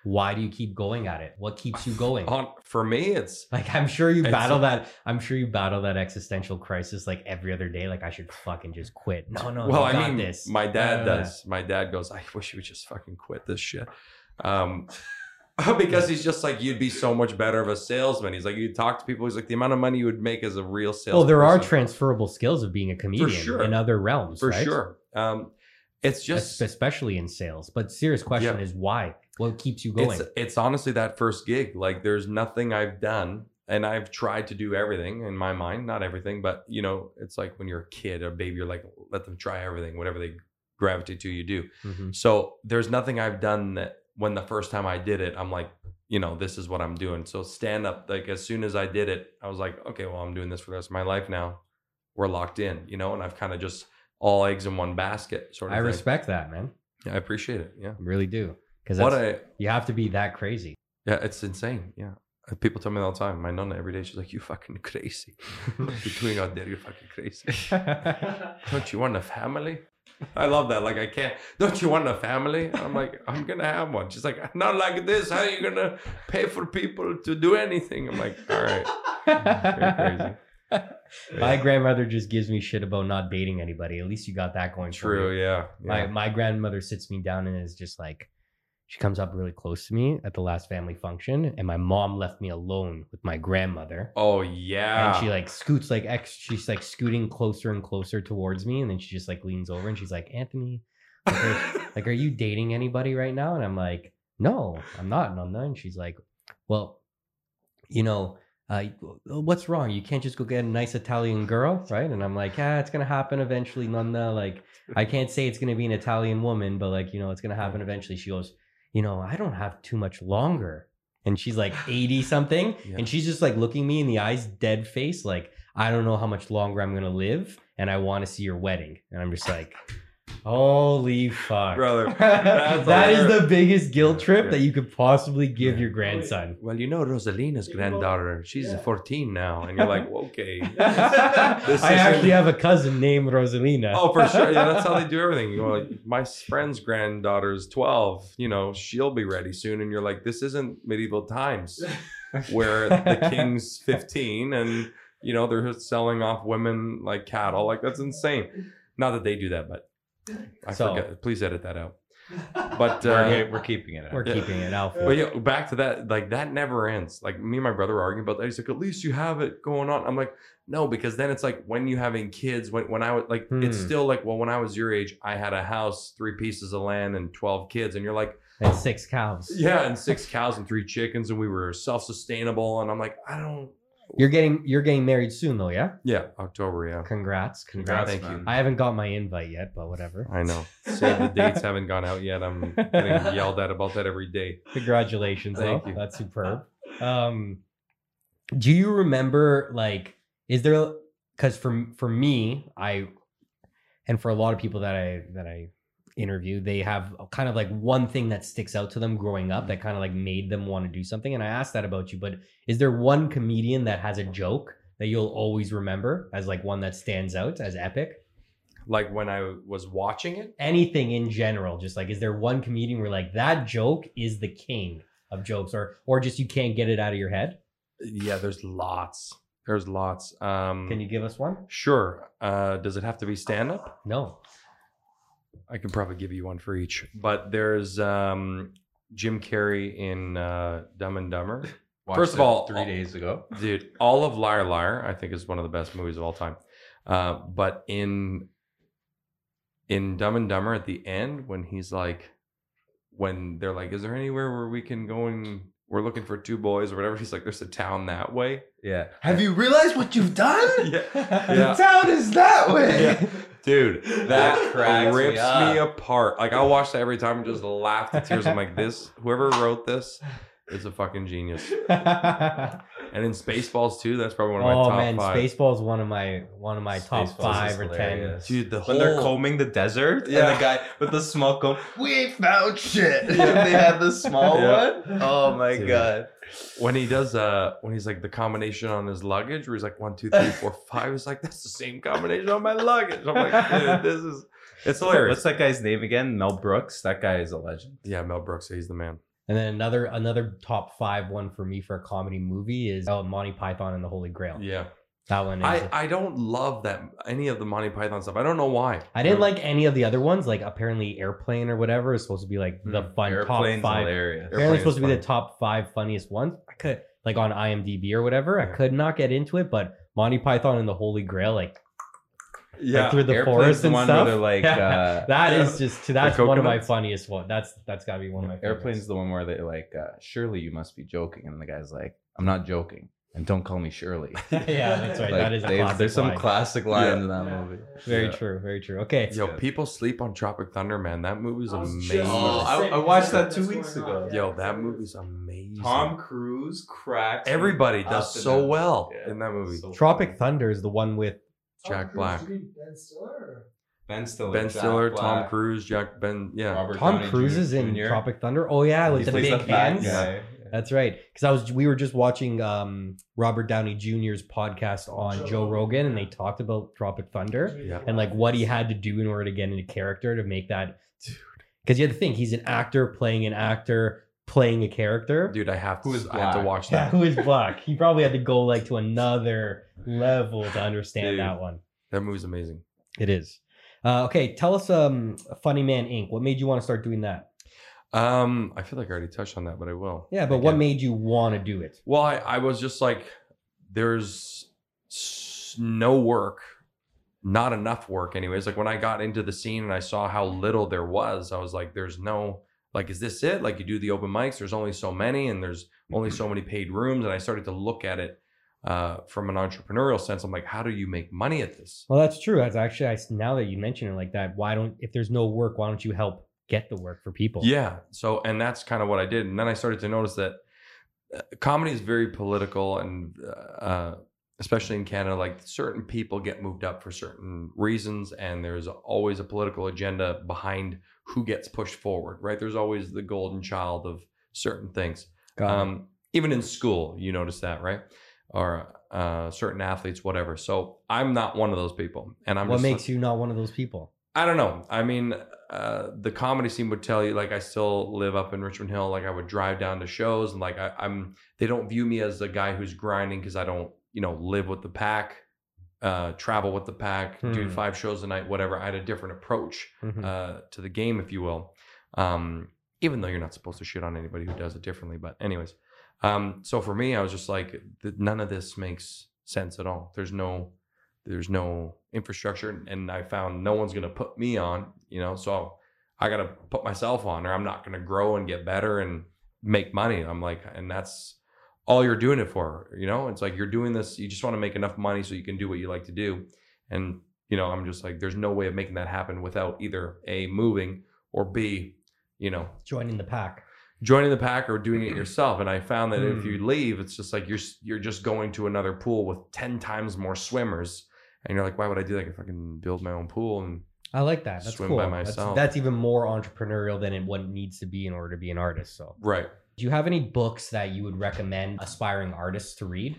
Speaker 1: Why do you keep going at it? What keeps you going?
Speaker 2: on for me, it's
Speaker 1: Like I'm sure you battle that. I'm sure you battle that existential crisis like every other day. Like I should fucking just quit. No, no.
Speaker 2: well, I mean,
Speaker 1: this.
Speaker 2: my dad does. My dad goes, I wish you would just fucking quit this shit. Um, because he's just like, you'd be so much better of a salesman. He's like, you talk to people. He's like, the amount of money you would make as a real salesman.
Speaker 1: Well, there are transferable skills of being a comedian
Speaker 2: sure.
Speaker 1: in other realms,
Speaker 2: for
Speaker 1: right?
Speaker 2: sure. Um, it's just
Speaker 1: especially in sales. But serious question
Speaker 2: Yeah.
Speaker 1: is why? What keeps you going?
Speaker 2: It's it's honestly that first gig. Like there's nothing I've done and I've tried to do everything in my mind, not everything, but you know, it's like when you're a kid or a baby, you're like, let them try everything, whatever they gravitate to, you do.
Speaker 1: Mhm.
Speaker 2: So there's nothing I've done that when the first time I did it, I'm like, you know, this is what I'm doing. So stand up, like as soon as I did it, I was like, okay, well, I'm doing this for the rest of my life now. We're locked in, you know, and I've kind of just all eggs in one basket sort of
Speaker 1: I
Speaker 2: thing.
Speaker 1: respect that, man.
Speaker 2: Yeah, I appreciate it. Yeah.
Speaker 1: I really do. Because
Speaker 2: What a
Speaker 1: you have to be that crazy.
Speaker 2: Yeah, it's insane. Yeah. People tell me all the time. My nonna every day, she's like, You fucking crazy. You're doing out there, you're fucking crazy. Don't you want a family? I love that. Like, I can't. Don't you want a family? I'm like, I'm going to have one. She's like, Not like this. How are you going to pay for people to do anything? I'm like, All right. crazy.
Speaker 1: My grandmother just gives me shit about not dating anybody. At least you got that going. for
Speaker 2: True.
Speaker 1: you.
Speaker 2: Yeah.
Speaker 1: My
Speaker 2: yeah.
Speaker 1: my grandmother sits me down and is just like, she comes up really close to me at the last family function, and my mom left me alone with my grandmother.
Speaker 2: Oh yeah.
Speaker 1: And she like scoots like ex she's like scooting closer and closer towards me, and then she just like leans over and she's like, Anthony, like are, like, are you dating anybody right now? And I'm like, No, I'm not. And I'm not. And she's like, Well, you know, uh, what's wrong? You can't just go get a nice Italian girl, right? And I'm like, yeah, it's gonna happen eventually, Nonna. Like, I can't say it's gonna be an Italian woman, but like, you know, it's gonna happen eventually. She goes, you know, I don't have too much longer. And she's like 80 something.
Speaker 2: Yeah.
Speaker 1: And she's just like looking me in the eyes, dead face, like, I don't know how much longer I'm gonna live, and I want to see your wedding. And I'm just like, holy fuck.
Speaker 2: Brother, that's
Speaker 1: the biggest guilt trip
Speaker 2: Yeah.
Speaker 1: that you could possibly give
Speaker 2: Yeah.
Speaker 1: your grandson.
Speaker 2: Well, you know Rosalina's granddaughter. She's
Speaker 4: Yeah.
Speaker 2: 14 now, and you're like, okay. This
Speaker 1: I actually have a cousin named Rosalina.
Speaker 2: Oh, for sure. Yeah, that's how they do everything. You know, like, my friend's granddaughter's 12. You know, she'll be ready soon. And you're like, this isn't medieval times where the king's 15 and, you know, they're selling off women like cattle. Like, that's insane. Not that they do that, but I
Speaker 1: So-
Speaker 2: forget. Please edit that out. But, uh,
Speaker 3: we're, we're keeping it.
Speaker 1: We're
Speaker 2: Yeah.
Speaker 1: keeping it out.
Speaker 2: But yeah, back to that, like that never ends. Like me and my brother were arguing about that. He's like, at least you have it going on. I'm like, no, because then it's like when you having kids, when when I was like, it's
Speaker 1: Hmm.
Speaker 2: still like, well, when I was your age, I had a house, three pieces of land, and twelve kids, and you're like,
Speaker 1: And six cows.
Speaker 2: yeah, and six cows and three chickens, and we were self sustainable, and I'm like, I don't,
Speaker 1: You're getting you're getting married soon though, yeah?
Speaker 2: yeah, October, yeah,
Speaker 1: Congrats.
Speaker 3: Congrats,
Speaker 1: Congrats.
Speaker 2: Thank
Speaker 3: man.
Speaker 2: you.
Speaker 1: I haven't got my invite yet, but whatever.
Speaker 2: I know. Save the dates haven't gone out yet. I'm getting yelled at about that every day.
Speaker 1: Congratulations,
Speaker 2: Thank
Speaker 1: though.
Speaker 2: you.
Speaker 1: That's superb. Um, do you remember like is there because for for me I and for a lot of people that I that I interview they have kind of like one thing that sticks out to them growing up that kind of like made them want to do something and I asked that about you but is there one comedian that has a joke that you'll always remember as like one that stands out as epic
Speaker 2: Like when I was watching it,
Speaker 1: anything in general just like is there one comedian where like that joke is the king of jokes or or just you can't get it out of your head
Speaker 2: yeah, there's lots. There's lots. Um,
Speaker 1: can you give us one
Speaker 2: Sure. Uh, does it have to be stand up?
Speaker 1: no
Speaker 2: I can probably give you one for each. But there's um, Jim Carrey in uh, Dumb and Dumber.
Speaker 3: Watched
Speaker 2: First of all-
Speaker 3: three days ago.
Speaker 2: Dude, all of Liar Liar, I think, is one of the best movies of all time. Uh, but in in Dumb and Dumber, at the end, when he's like, when they're like, "Is there anywhere where we can go and we're looking for two boys or whatever?" He's like, "There's a town that way."
Speaker 3: Yeah. Have you realized what you've done?
Speaker 2: Yeah,
Speaker 3: The town is that way.
Speaker 2: Yeah. Dude, that
Speaker 3: cracks me
Speaker 2: rips
Speaker 3: up.
Speaker 2: me, apart. Like I'll watch that every time and just laugh to tears. I'm like, this whoever wrote this is a fucking genius. And in Spaceballs too, that's probably one of my
Speaker 1: oh
Speaker 2: top
Speaker 1: man,
Speaker 2: five.
Speaker 1: Spaceball is one of my one of my top
Speaker 3: Spaceballs
Speaker 1: five or ten.
Speaker 2: Dude, the
Speaker 3: when they're combing the desert
Speaker 2: Yeah.
Speaker 3: and the guy with the small going, we found shit.
Speaker 2: Yeah.
Speaker 3: they had the small
Speaker 2: Yeah.
Speaker 3: one. Oh my
Speaker 2: Dude.
Speaker 3: god.
Speaker 2: when he does uh when he's like the combination on his luggage where he's like one, two, three, four, five, it's like that's the same combination on my luggage. I'm like, dude, this is it's hilarious.
Speaker 3: What's that guy's name again? Mel Brooks. That guy is a legend.
Speaker 2: Yeah, Mel Brooks, he's the man.
Speaker 1: And then another another top five one for me for a comedy movie is oh, Monty Python and the Holy Grail.
Speaker 2: Yeah.
Speaker 1: That one is.
Speaker 2: I, I don't love that any of the Monty Python stuff. I don't know why.
Speaker 1: I didn't like any of the other ones. Like apparently, Airplane or whatever is supposed to be like the
Speaker 2: Mm,
Speaker 1: fun top five.
Speaker 3: hilarious.
Speaker 1: Apparently,
Speaker 2: Airplane's
Speaker 1: supposed to be the top five funniest ones. I could like on IMDb or whatever. I could not get into it, but Monty Python and the Holy Grail, like,
Speaker 2: Yeah.
Speaker 1: like through the
Speaker 3: Airplane's
Speaker 1: forest
Speaker 3: the
Speaker 1: and
Speaker 3: one
Speaker 1: stuff.
Speaker 3: where they're like, uh,
Speaker 1: that
Speaker 2: Yeah.
Speaker 1: is just that's one of my funniest one. That's that's got to be one of my favorites.
Speaker 3: Airplane's the one where they like, uh, Surely you must be joking, and the guy's like, I'm not joking, and don't call me Shirley.
Speaker 1: yeah, that's right.
Speaker 3: Like,
Speaker 1: that is a
Speaker 3: they-
Speaker 1: classic
Speaker 3: there's some
Speaker 1: line.
Speaker 3: classic lines
Speaker 2: Yeah.
Speaker 3: in that movie.
Speaker 1: Very
Speaker 2: Yeah.
Speaker 1: true. Very true. Okay.
Speaker 2: Yo,
Speaker 3: good.
Speaker 2: people sleep on Tropic Thunder, man. That movie's
Speaker 4: I was just-
Speaker 2: amazing.
Speaker 3: Oh, I, I watched that two weeks ago.
Speaker 2: Yo, that movie's amazing.
Speaker 3: Tom Cruise cracks.
Speaker 2: Everybody does so well
Speaker 3: Yeah.
Speaker 2: in that movie.
Speaker 3: So
Speaker 1: Tropic
Speaker 3: funny.
Speaker 1: Thunder is the one with
Speaker 2: Jack Black.
Speaker 4: Ben Stiller.
Speaker 3: Ben Stiller,
Speaker 2: Ben
Speaker 3: Jack
Speaker 2: Stiller, Tom
Speaker 3: Black,
Speaker 2: Cruise, Jack Ben. Yeah.
Speaker 3: Robert
Speaker 1: Tom
Speaker 3: Downey
Speaker 1: Cruise is in
Speaker 3: Jr..
Speaker 1: Tropic Thunder. Oh yeah, with
Speaker 3: He
Speaker 1: the
Speaker 3: plays
Speaker 1: big
Speaker 3: the fat
Speaker 1: hands.
Speaker 3: guy.
Speaker 1: That's right. Because I was we were just watching um, Robert Downey Jr.'s podcast on
Speaker 4: Joe
Speaker 1: Joe Rogan, and they talked about Tropic Thunder
Speaker 2: Yeah.
Speaker 1: and like what he had to do in order to get into character to make that. Because you have to think he's an actor playing an actor playing a character.
Speaker 2: Dude, I have to.
Speaker 3: Who is
Speaker 2: I have to
Speaker 3: black?
Speaker 2: watch
Speaker 1: Yeah,
Speaker 2: that.
Speaker 1: who is black? He probably had to go like to another level to understand
Speaker 2: Dude.
Speaker 1: that one.
Speaker 2: That movie's amazing.
Speaker 1: It is. Uh, okay, tell us um Funny Man Inc. What made you want to start doing that?
Speaker 2: Um, I feel like I already touched on that, but I will.
Speaker 1: Yeah, but what made you want to do it?
Speaker 2: Well, I, I was just like, there's no work, not enough work, anyways. Like when I got into the scene and I saw how little there was, I was like, there's no, like, is this it? Like, you do the open mics, there's only so many, and there's only so many paid rooms. And I started to look at it uh, from an entrepreneurial sense. I'm like, how do you make money at this?
Speaker 1: Well, that's true. That's actually I, now that you mention it like that. Why don't if there's no work, why don't you help get the work for people?
Speaker 2: Yeah. So, and that's kind of what I did. And then I started to notice that uh, comedy is very political, and uh, especially in Canada, like certain people get moved up for certain reasons, and there's always a political agenda behind who gets pushed forward, right? There's always the golden child of certain things. Um, even in school, you notice that, right? Or uh, certain athletes, whatever. So I'm not one of those people, and I'm
Speaker 1: what makes you not one of those people?
Speaker 2: I don't know. I mean, uh, the comedy scene would tell you like I still live up in Richmond Hill. Like I would drive down to shows, and like I, I'm, they don't view me as a guy who's grinding because I don't, you know, live with the pack, uh, travel with the pack, do
Speaker 1: Hmm.
Speaker 2: five shows a night, whatever. I had a different approach
Speaker 1: Mhm.
Speaker 2: uh, to the game, if you will. Um, even though you're not supposed to shit on anybody who does it differently, but anyways. Um, so for me, I was just like, none of this makes sense at all. There's no, there's no infrastructure, and I found no one's gonna put me on, you know. So I gotta put myself on, or I'm not gonna grow and get better and make money. I'm like, and that's all you're doing it for, you know. It's like you're doing this. You just want to make enough money so you can do what you like to do, and you know, I'm just like, there's no way of making that happen without either a moving or b, you know,
Speaker 1: Joining the pack.
Speaker 2: joining the pack or doing it yourself. And I found that if
Speaker 1: Hmm.
Speaker 2: you leave, it's just like you're you're just going to another pool with ten times more swimmers, and you're like, why would I do that? If I can build my own pool and
Speaker 1: I like that. That's
Speaker 2: Swim
Speaker 1: cool.
Speaker 2: by
Speaker 1: That's-
Speaker 2: myself.
Speaker 1: That's, even more entrepreneurial than it what it needs to be in order to be an artist. So,
Speaker 2: right.
Speaker 1: Do you have any books that you would recommend aspiring artists to read?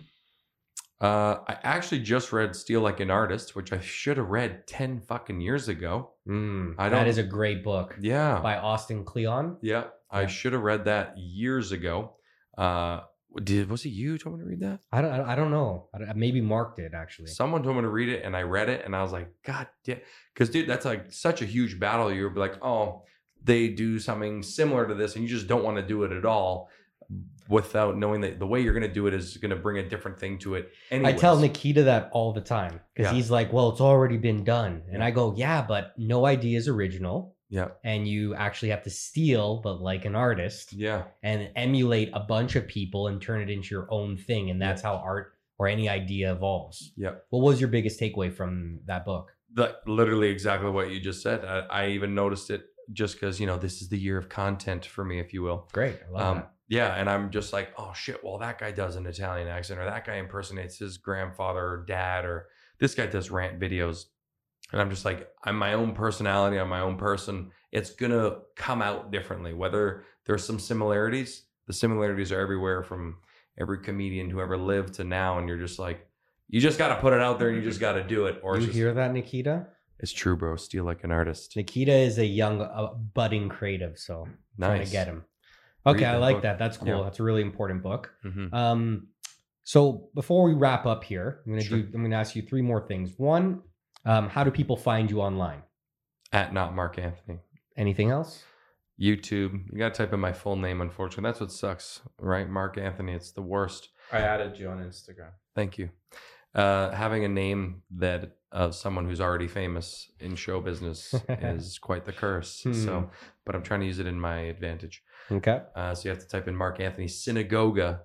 Speaker 2: Uh, I actually just read Steal Like an Artist, which I should have read ten fucking years ago.
Speaker 1: Mm,
Speaker 2: I don't-
Speaker 1: is a great book
Speaker 2: Yeah,
Speaker 1: by Austin Kleon.
Speaker 2: yeah. I
Speaker 1: Yeah.
Speaker 2: should have read that years ago. Uh, did was it you who told me to read that?
Speaker 1: I don't. I don't know. I don't- maybe Mark did actually.
Speaker 2: Someone told me to read it, and I read it, and I was like, God damn, because dude, that's like such a huge battle. You'll be like, oh, they do something similar to this, and you just don't want to do it at all, without knowing that the way you're going to do it is going to bring a different thing to it.
Speaker 1: I
Speaker 2: Anyways.
Speaker 1: tell Nikita that all the time because
Speaker 2: Yeah.
Speaker 1: he's like, "Well, it's already been done," and I go, "Yeah, but no idea is original,
Speaker 2: yeah,
Speaker 1: and you actually have to steal, but like an artist,
Speaker 2: yeah,
Speaker 1: and emulate a bunch of people and turn it into your own thing, and that's how art or any idea evolves."
Speaker 2: yeah.
Speaker 1: What was your biggest takeaway from that book?
Speaker 2: That literally exactly what you just said. I, I even noticed it just because you know this is the year of content for me, if you will.
Speaker 1: Great, I love
Speaker 2: Um, yeah, and I'm just like, oh shit, well that guy does an Italian accent, or that guy impersonates his grandfather or dad, or this guy does rant videos, and I'm just like, I'm my own personality, I'm my own person. It's gonna come out differently. Whether there's some similarities, the similarities are everywhere from every comedian who ever lived to now, and you're just like, you just got to put it out there, and you just got to do it, or
Speaker 1: You
Speaker 2: just,
Speaker 1: hear that, Nikita?
Speaker 2: It's true, bro. Steal like an artist.
Speaker 1: Nikita is a young, uh, budding creative, so trying to get him. Okay, I like
Speaker 2: book.
Speaker 1: that. That's cool.
Speaker 2: Yeah.
Speaker 1: That's a really important book.
Speaker 2: Mhm.
Speaker 1: Um, so before we wrap up here, I'm gonna
Speaker 2: Sure.
Speaker 1: do. I'm gonna ask you three more things. One, um, how do people find you online?
Speaker 2: At not Mark Anthony.
Speaker 1: Anything else?
Speaker 2: YouTube. You got to type in my full name, unfortunately. That's what sucks, right? Mark Anthony. It's the worst.
Speaker 3: I added you on Instagram.
Speaker 2: Thank you. Uh, having a name that of someone who's already famous in show business is quite the curse.
Speaker 1: Hmm.
Speaker 2: So, but I'm trying to use it in my advantage.
Speaker 1: Okay.
Speaker 2: Uh, so you have to type in Mark Anthony Synagoga,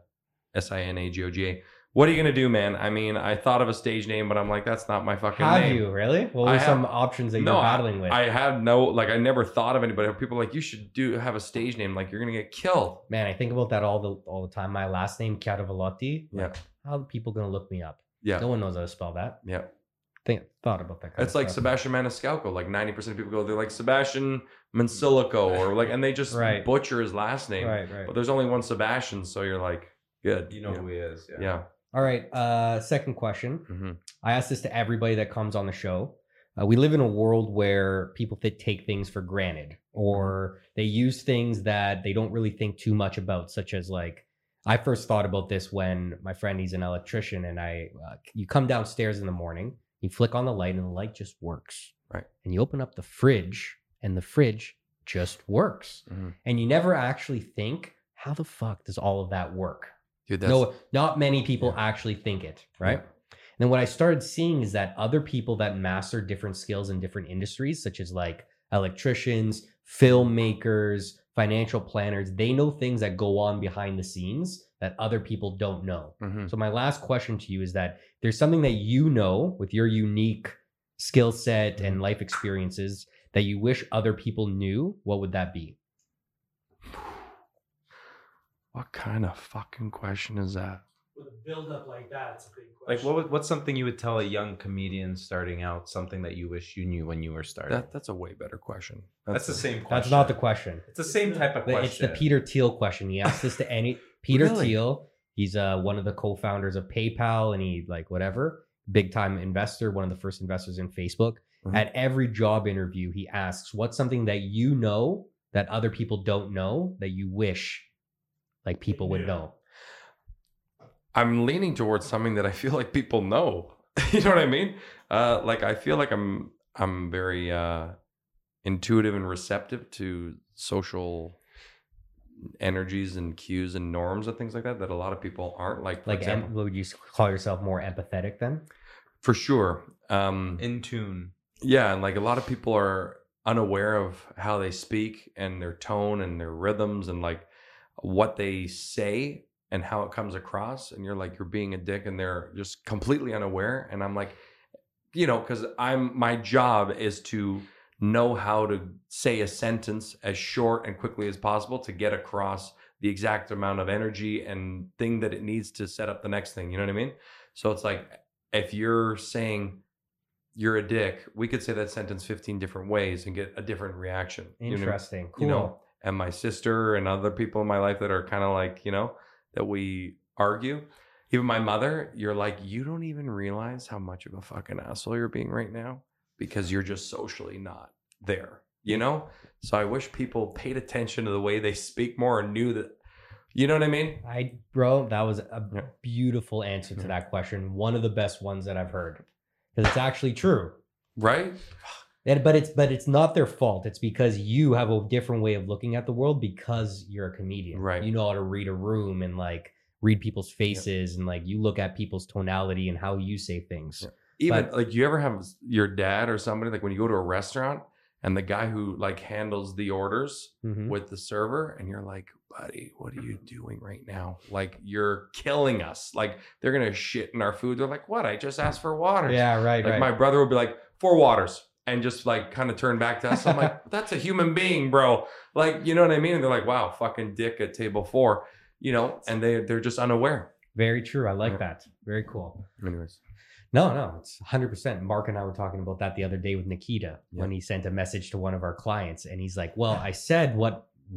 Speaker 2: S I N A G O G A. What are you gonna do, man? I mean, I thought of a stage name, but I'm like, that's not my fucking name.
Speaker 1: Have
Speaker 2: name.
Speaker 1: you really? What
Speaker 2: I
Speaker 1: were
Speaker 2: have-
Speaker 1: some options that
Speaker 2: No,
Speaker 1: you're battling with?
Speaker 2: I have no like I never thought of anybody. People are like you should do have a stage name. Like you're gonna get killed.
Speaker 1: Man, I think about that all the all the time. My last name Chiaravalotti.
Speaker 2: Yeah.
Speaker 1: How are people gonna look me up?
Speaker 2: Yeah.
Speaker 1: No one knows how to spell that.
Speaker 2: Yeah.
Speaker 1: Think thought about that. Kind
Speaker 2: It's like
Speaker 1: stuff.
Speaker 2: Sebastian Maniscalco. Like 90% of people go, they're like Sebastian Mansilico or like, and they just
Speaker 1: Right.
Speaker 2: butcher his last name.
Speaker 1: Right, right.
Speaker 2: But there's only one Sebastian. So you're like, good.
Speaker 3: You know who he is.
Speaker 2: Yeah.
Speaker 3: Yeah.
Speaker 2: yeah.
Speaker 1: All right. Uh, second question.
Speaker 2: hmm
Speaker 1: I ask this to everybody that comes on the show. Uh, we live in a world where people th- take things for granted or they use things that they don't really think too much about, such as like, I first thought about this when my friend, he's an electrician, and I, uh, you come downstairs in the morning, you flick on the light, and the light just works.
Speaker 2: Right.
Speaker 1: And you open up the fridge, and the fridge just works.
Speaker 2: Mhm.
Speaker 1: And you never actually think, how the fuck does all of that work?
Speaker 2: Dude,
Speaker 1: no, not many people
Speaker 2: Yeah.
Speaker 1: actually think it, right? And then what I started seeing is that other people that master different skills in different industries, such as like electricians, filmmakers, financial planners, they know things that go on behind the scenes that other people don't know.
Speaker 2: Mhm.
Speaker 1: So my last question to you is that there's something that you know with your unique skill set and life experiences that you wish other people knew, what would that be?
Speaker 2: what kind of fucking question is that?
Speaker 4: With a build up like that, it's a big question.
Speaker 3: Like what would, what's something you would tell a young comedian starting out? Something that you wish you knew when you were starting.
Speaker 2: That that's a way better question.
Speaker 3: that's the same question.
Speaker 1: That's not the question.
Speaker 3: It's the same type of
Speaker 1: The-
Speaker 3: question.
Speaker 1: It's the Peter Thiel question. He asked this to any Peter
Speaker 2: Really?
Speaker 1: Thiel. He's uh, one of the co-founders of PayPal, and he like whatever big time investor, one of the first investors in Facebook.
Speaker 2: Mhm.
Speaker 1: At every job interview, he asks, "What's something that you know that other people don't know that you wish like people would
Speaker 4: Yeah.
Speaker 1: know?"
Speaker 2: I'm leaning towards something that I feel like people know. you know what I mean? Uh, like I feel like I'm I'm very uh, intuitive and receptive to social energies and cues and norms and things like that that a lot of people aren't. Like for
Speaker 1: Like,
Speaker 2: example,
Speaker 1: em- would you call yourself more empathetic then?
Speaker 2: for sure. Um,
Speaker 3: in tune.
Speaker 2: Yeah, and like a lot of people are unaware of how they speak and their tone and their rhythms and like what they say and how it comes across and you're like you're being a dick and they're just completely unaware and I'm like you know cuz I'm my job is to know how to say a sentence as short and quickly as possible to get across the exact amount of energy and thing that it needs to set up the next thing, you know what I mean? So it's like if you're saying you're a dick, we could say that sentence 15 different ways and get a different reaction. you know what I mean?
Speaker 1: Interesting. Cool.
Speaker 2: You know, and my sister and other people in my life that are kind of like, you know, that we argue. Even my mother, you're like, you don't even realize how much of a fucking asshole you're being right now because you're just socially not there, you know? So I wish people paid attention to the way they speak more and knew that, you know what I mean?
Speaker 1: I bro, that was a
Speaker 2: Yeah.
Speaker 1: beautiful answer to that question. One of the best ones that I've heard. Because it's actually true.
Speaker 2: Right?
Speaker 1: And, but it's but it's not their fault. It's because you have a different way of looking at the world because you're a comedian.
Speaker 2: Right.
Speaker 1: You know how to read a room and like read people's faces and like you look at people's tonality and how you say things.
Speaker 2: Yeah. Even
Speaker 1: But-
Speaker 2: like you ever have your dad or somebody like when you go to a restaurant and the guy who like handles the orders
Speaker 1: Mhm.
Speaker 2: with the server and you're like buddy what are you doing right now like you're killing us like they're gonna shit in our food they're like what i just asked for water
Speaker 1: Yeah, right,
Speaker 2: like
Speaker 1: right.
Speaker 2: my brother would be like four waters and just like kind of turn back to us i'm like that's a human being bro like you know what i mean and they're like wow fucking dick at table four you know and they they're just unaware
Speaker 1: Very true. I like
Speaker 2: Yeah.
Speaker 1: that. Very cool.
Speaker 2: anyways
Speaker 1: No, no, it's 100%. Mark and I were talking about that the other day with Nikita
Speaker 2: Yeah.
Speaker 1: when he sent a message to one of our clients and he's like, "Well, I said what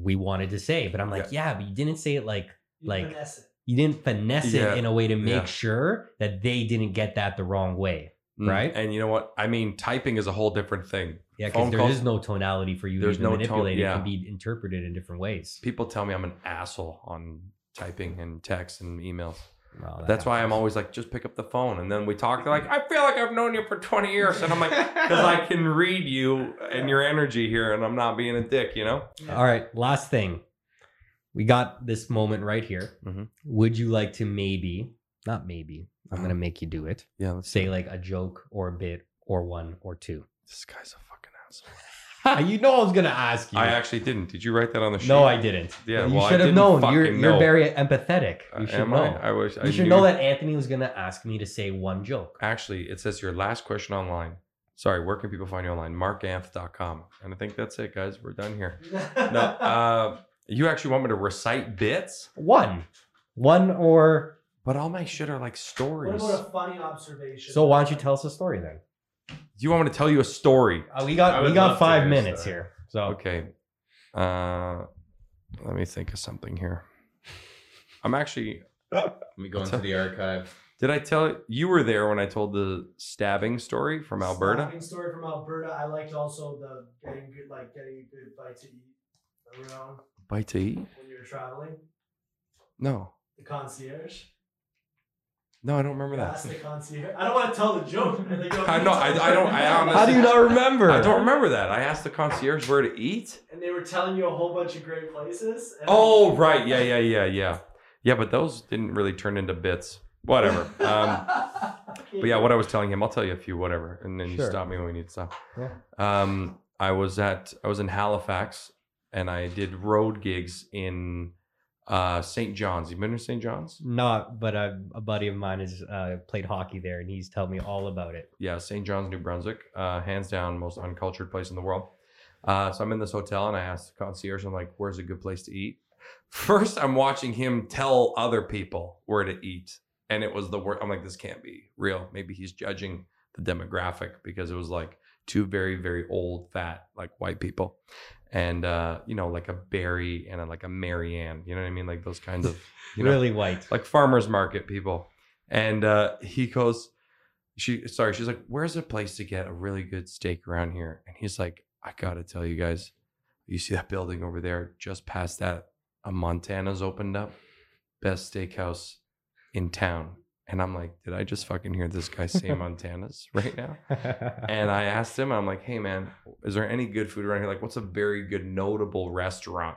Speaker 1: we wanted to say." But I'm like, "Yeah, but you didn't say it like
Speaker 4: You
Speaker 1: like-
Speaker 4: finesse it.
Speaker 1: you didn't finesse
Speaker 2: Yeah.
Speaker 1: it in a way to make
Speaker 2: Yeah.
Speaker 1: sure that they didn't get that the wrong way."
Speaker 2: Mm,
Speaker 1: Right?
Speaker 2: and you know what i mean typing is a whole different thing
Speaker 1: Yeah, because there
Speaker 2: calls-
Speaker 1: is no tonality for you
Speaker 2: There's
Speaker 1: to even
Speaker 2: no tone-
Speaker 1: manipulate. It can be interpreted in different ways.
Speaker 2: people tell me i'm an asshole on typing and text and emails
Speaker 1: Well, that
Speaker 2: That's why I'm always like, just pick up the phone. And then we talk. They're like, I feel like I've known you for 20 years. And I'm like, because I can read you and your energy here, and I'm not being a dick, you know?
Speaker 1: All right, last thing. We got this moment right here.
Speaker 2: Mhm.
Speaker 1: Would you like to maybe, not maybe, I'm
Speaker 2: Uh-huh.
Speaker 1: going to make you do it.
Speaker 2: Yeah, let's
Speaker 1: Say like a joke or a bit or one or two.
Speaker 2: This guy's a fucking asshole.
Speaker 1: you know I was going to ask you.
Speaker 2: I actually didn't. Did you write that on the sheet?
Speaker 1: no, I didn't.
Speaker 2: Yeah,
Speaker 1: you
Speaker 2: well, I
Speaker 1: should have
Speaker 2: didn't
Speaker 1: known. You're
Speaker 2: fucking
Speaker 1: you're
Speaker 2: know.
Speaker 1: very empathetic.
Speaker 2: Uh,
Speaker 1: You should
Speaker 2: am
Speaker 1: know.
Speaker 2: I? I wish I
Speaker 1: you should
Speaker 2: knew-
Speaker 1: know that Anthony was going to ask me to say one joke.
Speaker 2: Actually, it says your last question online. Sorry, where can people find you online? Markanth.com. And I think that's it, guys. We're done here. No, uh, you actually want me to recite bits?
Speaker 1: One. One or
Speaker 2: But all my shit are like stories.
Speaker 4: What about a funny observation?
Speaker 1: so why don't you tell us a story then?
Speaker 2: Do you want me to tell you a story?
Speaker 1: Uh, we
Speaker 3: I
Speaker 1: got
Speaker 3: would
Speaker 1: we got
Speaker 3: to
Speaker 1: 5
Speaker 3: hear
Speaker 1: minutes
Speaker 3: story.
Speaker 1: here. So
Speaker 2: Okay. Uh, let me think of something here. I'm actually.
Speaker 3: Let me go into the archive.
Speaker 2: Did I tell you were there when I told the stabbing story from Alberta?
Speaker 4: Stabbing story from Alberta. I liked also the getting good, like getting a good bite to eat. Remember that?
Speaker 2: Bite to eat?
Speaker 4: when you're traveling?
Speaker 2: No,
Speaker 4: The concierge.
Speaker 2: No, I don't remember
Speaker 4: Ask
Speaker 2: that.
Speaker 4: the concierge. I don't want to tell the joke. go,
Speaker 2: I know. I, I don't. I honestly.
Speaker 1: How do you not remember?
Speaker 2: I don't remember that. I asked the concierge where to eat.
Speaker 4: And they were telling you a whole bunch of great places. And
Speaker 2: Oh, right. Yeah, yeah, yeah, yeah. Yeah, but those didn't really turn into bits. Whatever. Um, but yeah, what I was telling him, I'll tell you a few, whatever, and then you stop me when we need to stop.
Speaker 1: Yeah.
Speaker 2: Um, I was at I was in Halifax, and I did road gigs in uh, St. John's. You been to St. John's?
Speaker 1: Not, but a, a buddy of mine has uh, played hockey there, and he's told me all about it.
Speaker 2: Yeah, St. John's, New Brunswick. Uh, hands down, most uncultured place in the world. Uh, so I'm in this hotel, and I asked the concierge, I'm like, "Where's a good place to eat?" First, I'm watching him tell other people where to eat, and it was the word. I'm like, "This can't be real." Maybe he's judging the demographic because it was like two very, very old, fat, like white people, and uh, you know, like a Barry and a, like a Marianne. You know what I mean? Like those kinds of you know,
Speaker 1: really white.
Speaker 2: like farmers market people. And uh, he goes, she sorry, she's like, where's a place to get a really good steak around here? And he's like, I gotta tell you guys, you see that building over there, just past that, a Montana's opened up, best steakhouse in town. And I'm like, did I just fucking hear this guy say Montana's right now? And I asked him, I'm like, hey man, is there any good food around here? Like, what's a very good notable restaurant?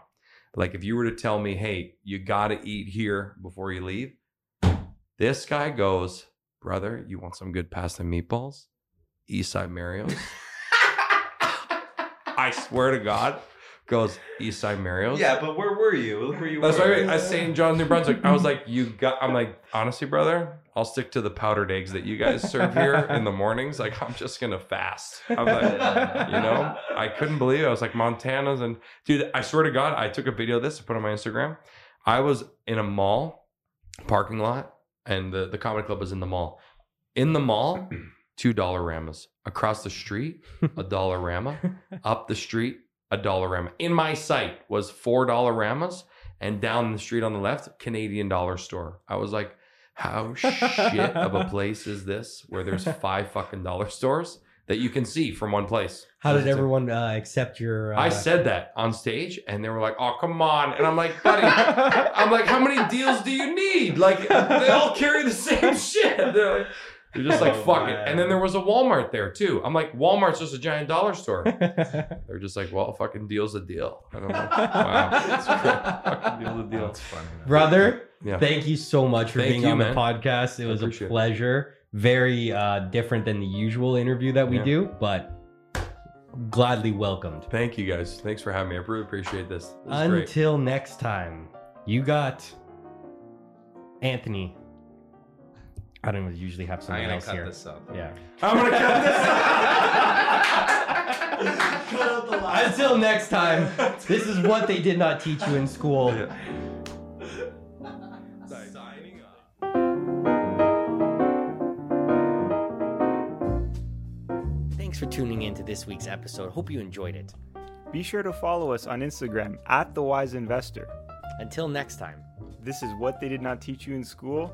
Speaker 2: Like, if you were to tell me, hey, you gotta eat here before you leave, this guy goes, brother, you want some good pasta and meatballs? Eastside Mario's. I swear to God, goes Eastside Mario's.
Speaker 3: Yeah, but where were you? Look where you
Speaker 2: That's
Speaker 3: were.
Speaker 2: right. I was St. John, New Brunswick. I was like, you got. I'm like, honestly, brother, I'll stick to the powdered eggs that you guys serve here in the mornings. Like, I'm just gonna fast. I'm like, you know, I couldn't believe it. I was like, Montana's and dude, I swear to God, I took a video of this to put on my Instagram. I was in a mall parking lot, and the the comedy club was in the mall. In the mall, two Dollaramas. Across the street, a Dollarama. Up the street, a Dollarama. In my sight was four Dollaramas, and down the street on the left, Canadian dollar store. I was like, how shit of a place is this where there's five fucking dollar stores that you can see from one place?
Speaker 1: How did everyone uh, accept your? Uh...
Speaker 2: I said that on stage, and they were like, "Oh, come on!" And I'm like, "Buddy, I'm like, how many deals do you need? Like, they all carry the same shit." They're like, they're just like,
Speaker 3: Oh,
Speaker 2: "Fuck it." And then there was a Walmart there too. I'm like, "Walmart's just a giant dollar store." They're just like, "Well, fucking deal's a deal." And I'm like, "Wow, that's. Fucking deal's a deal."
Speaker 3: That's funny. man.
Speaker 1: Brother,
Speaker 2: Yeah.
Speaker 1: thank you so much for
Speaker 2: Thank
Speaker 1: being
Speaker 2: you,
Speaker 1: on
Speaker 2: man.
Speaker 1: the podcast. It was a
Speaker 2: appreciate it.
Speaker 1: pleasure. Very uh, different than the usual interview that we
Speaker 2: Yeah.
Speaker 1: do, but gladly welcomed.
Speaker 2: Thank you guys. Thanks for having me. I really appreciate this. This is great.
Speaker 1: Until next time, you got Anthony. I don't usually have
Speaker 3: I'm
Speaker 1: someone
Speaker 3: gonna
Speaker 1: else
Speaker 3: cut
Speaker 1: here.
Speaker 3: this out.
Speaker 1: Yeah.
Speaker 2: I'm gonna cut this.
Speaker 4: Cut out the last
Speaker 1: Until next time, this is what they did not teach you in school.
Speaker 2: Yeah.
Speaker 3: Signing off.
Speaker 1: Thanks for tuning in to this week's episode. Hope you enjoyed it.
Speaker 5: Be sure to follow us on Instagram at The Wise Investor.
Speaker 1: Until next time.
Speaker 5: This is what they did not teach you in school.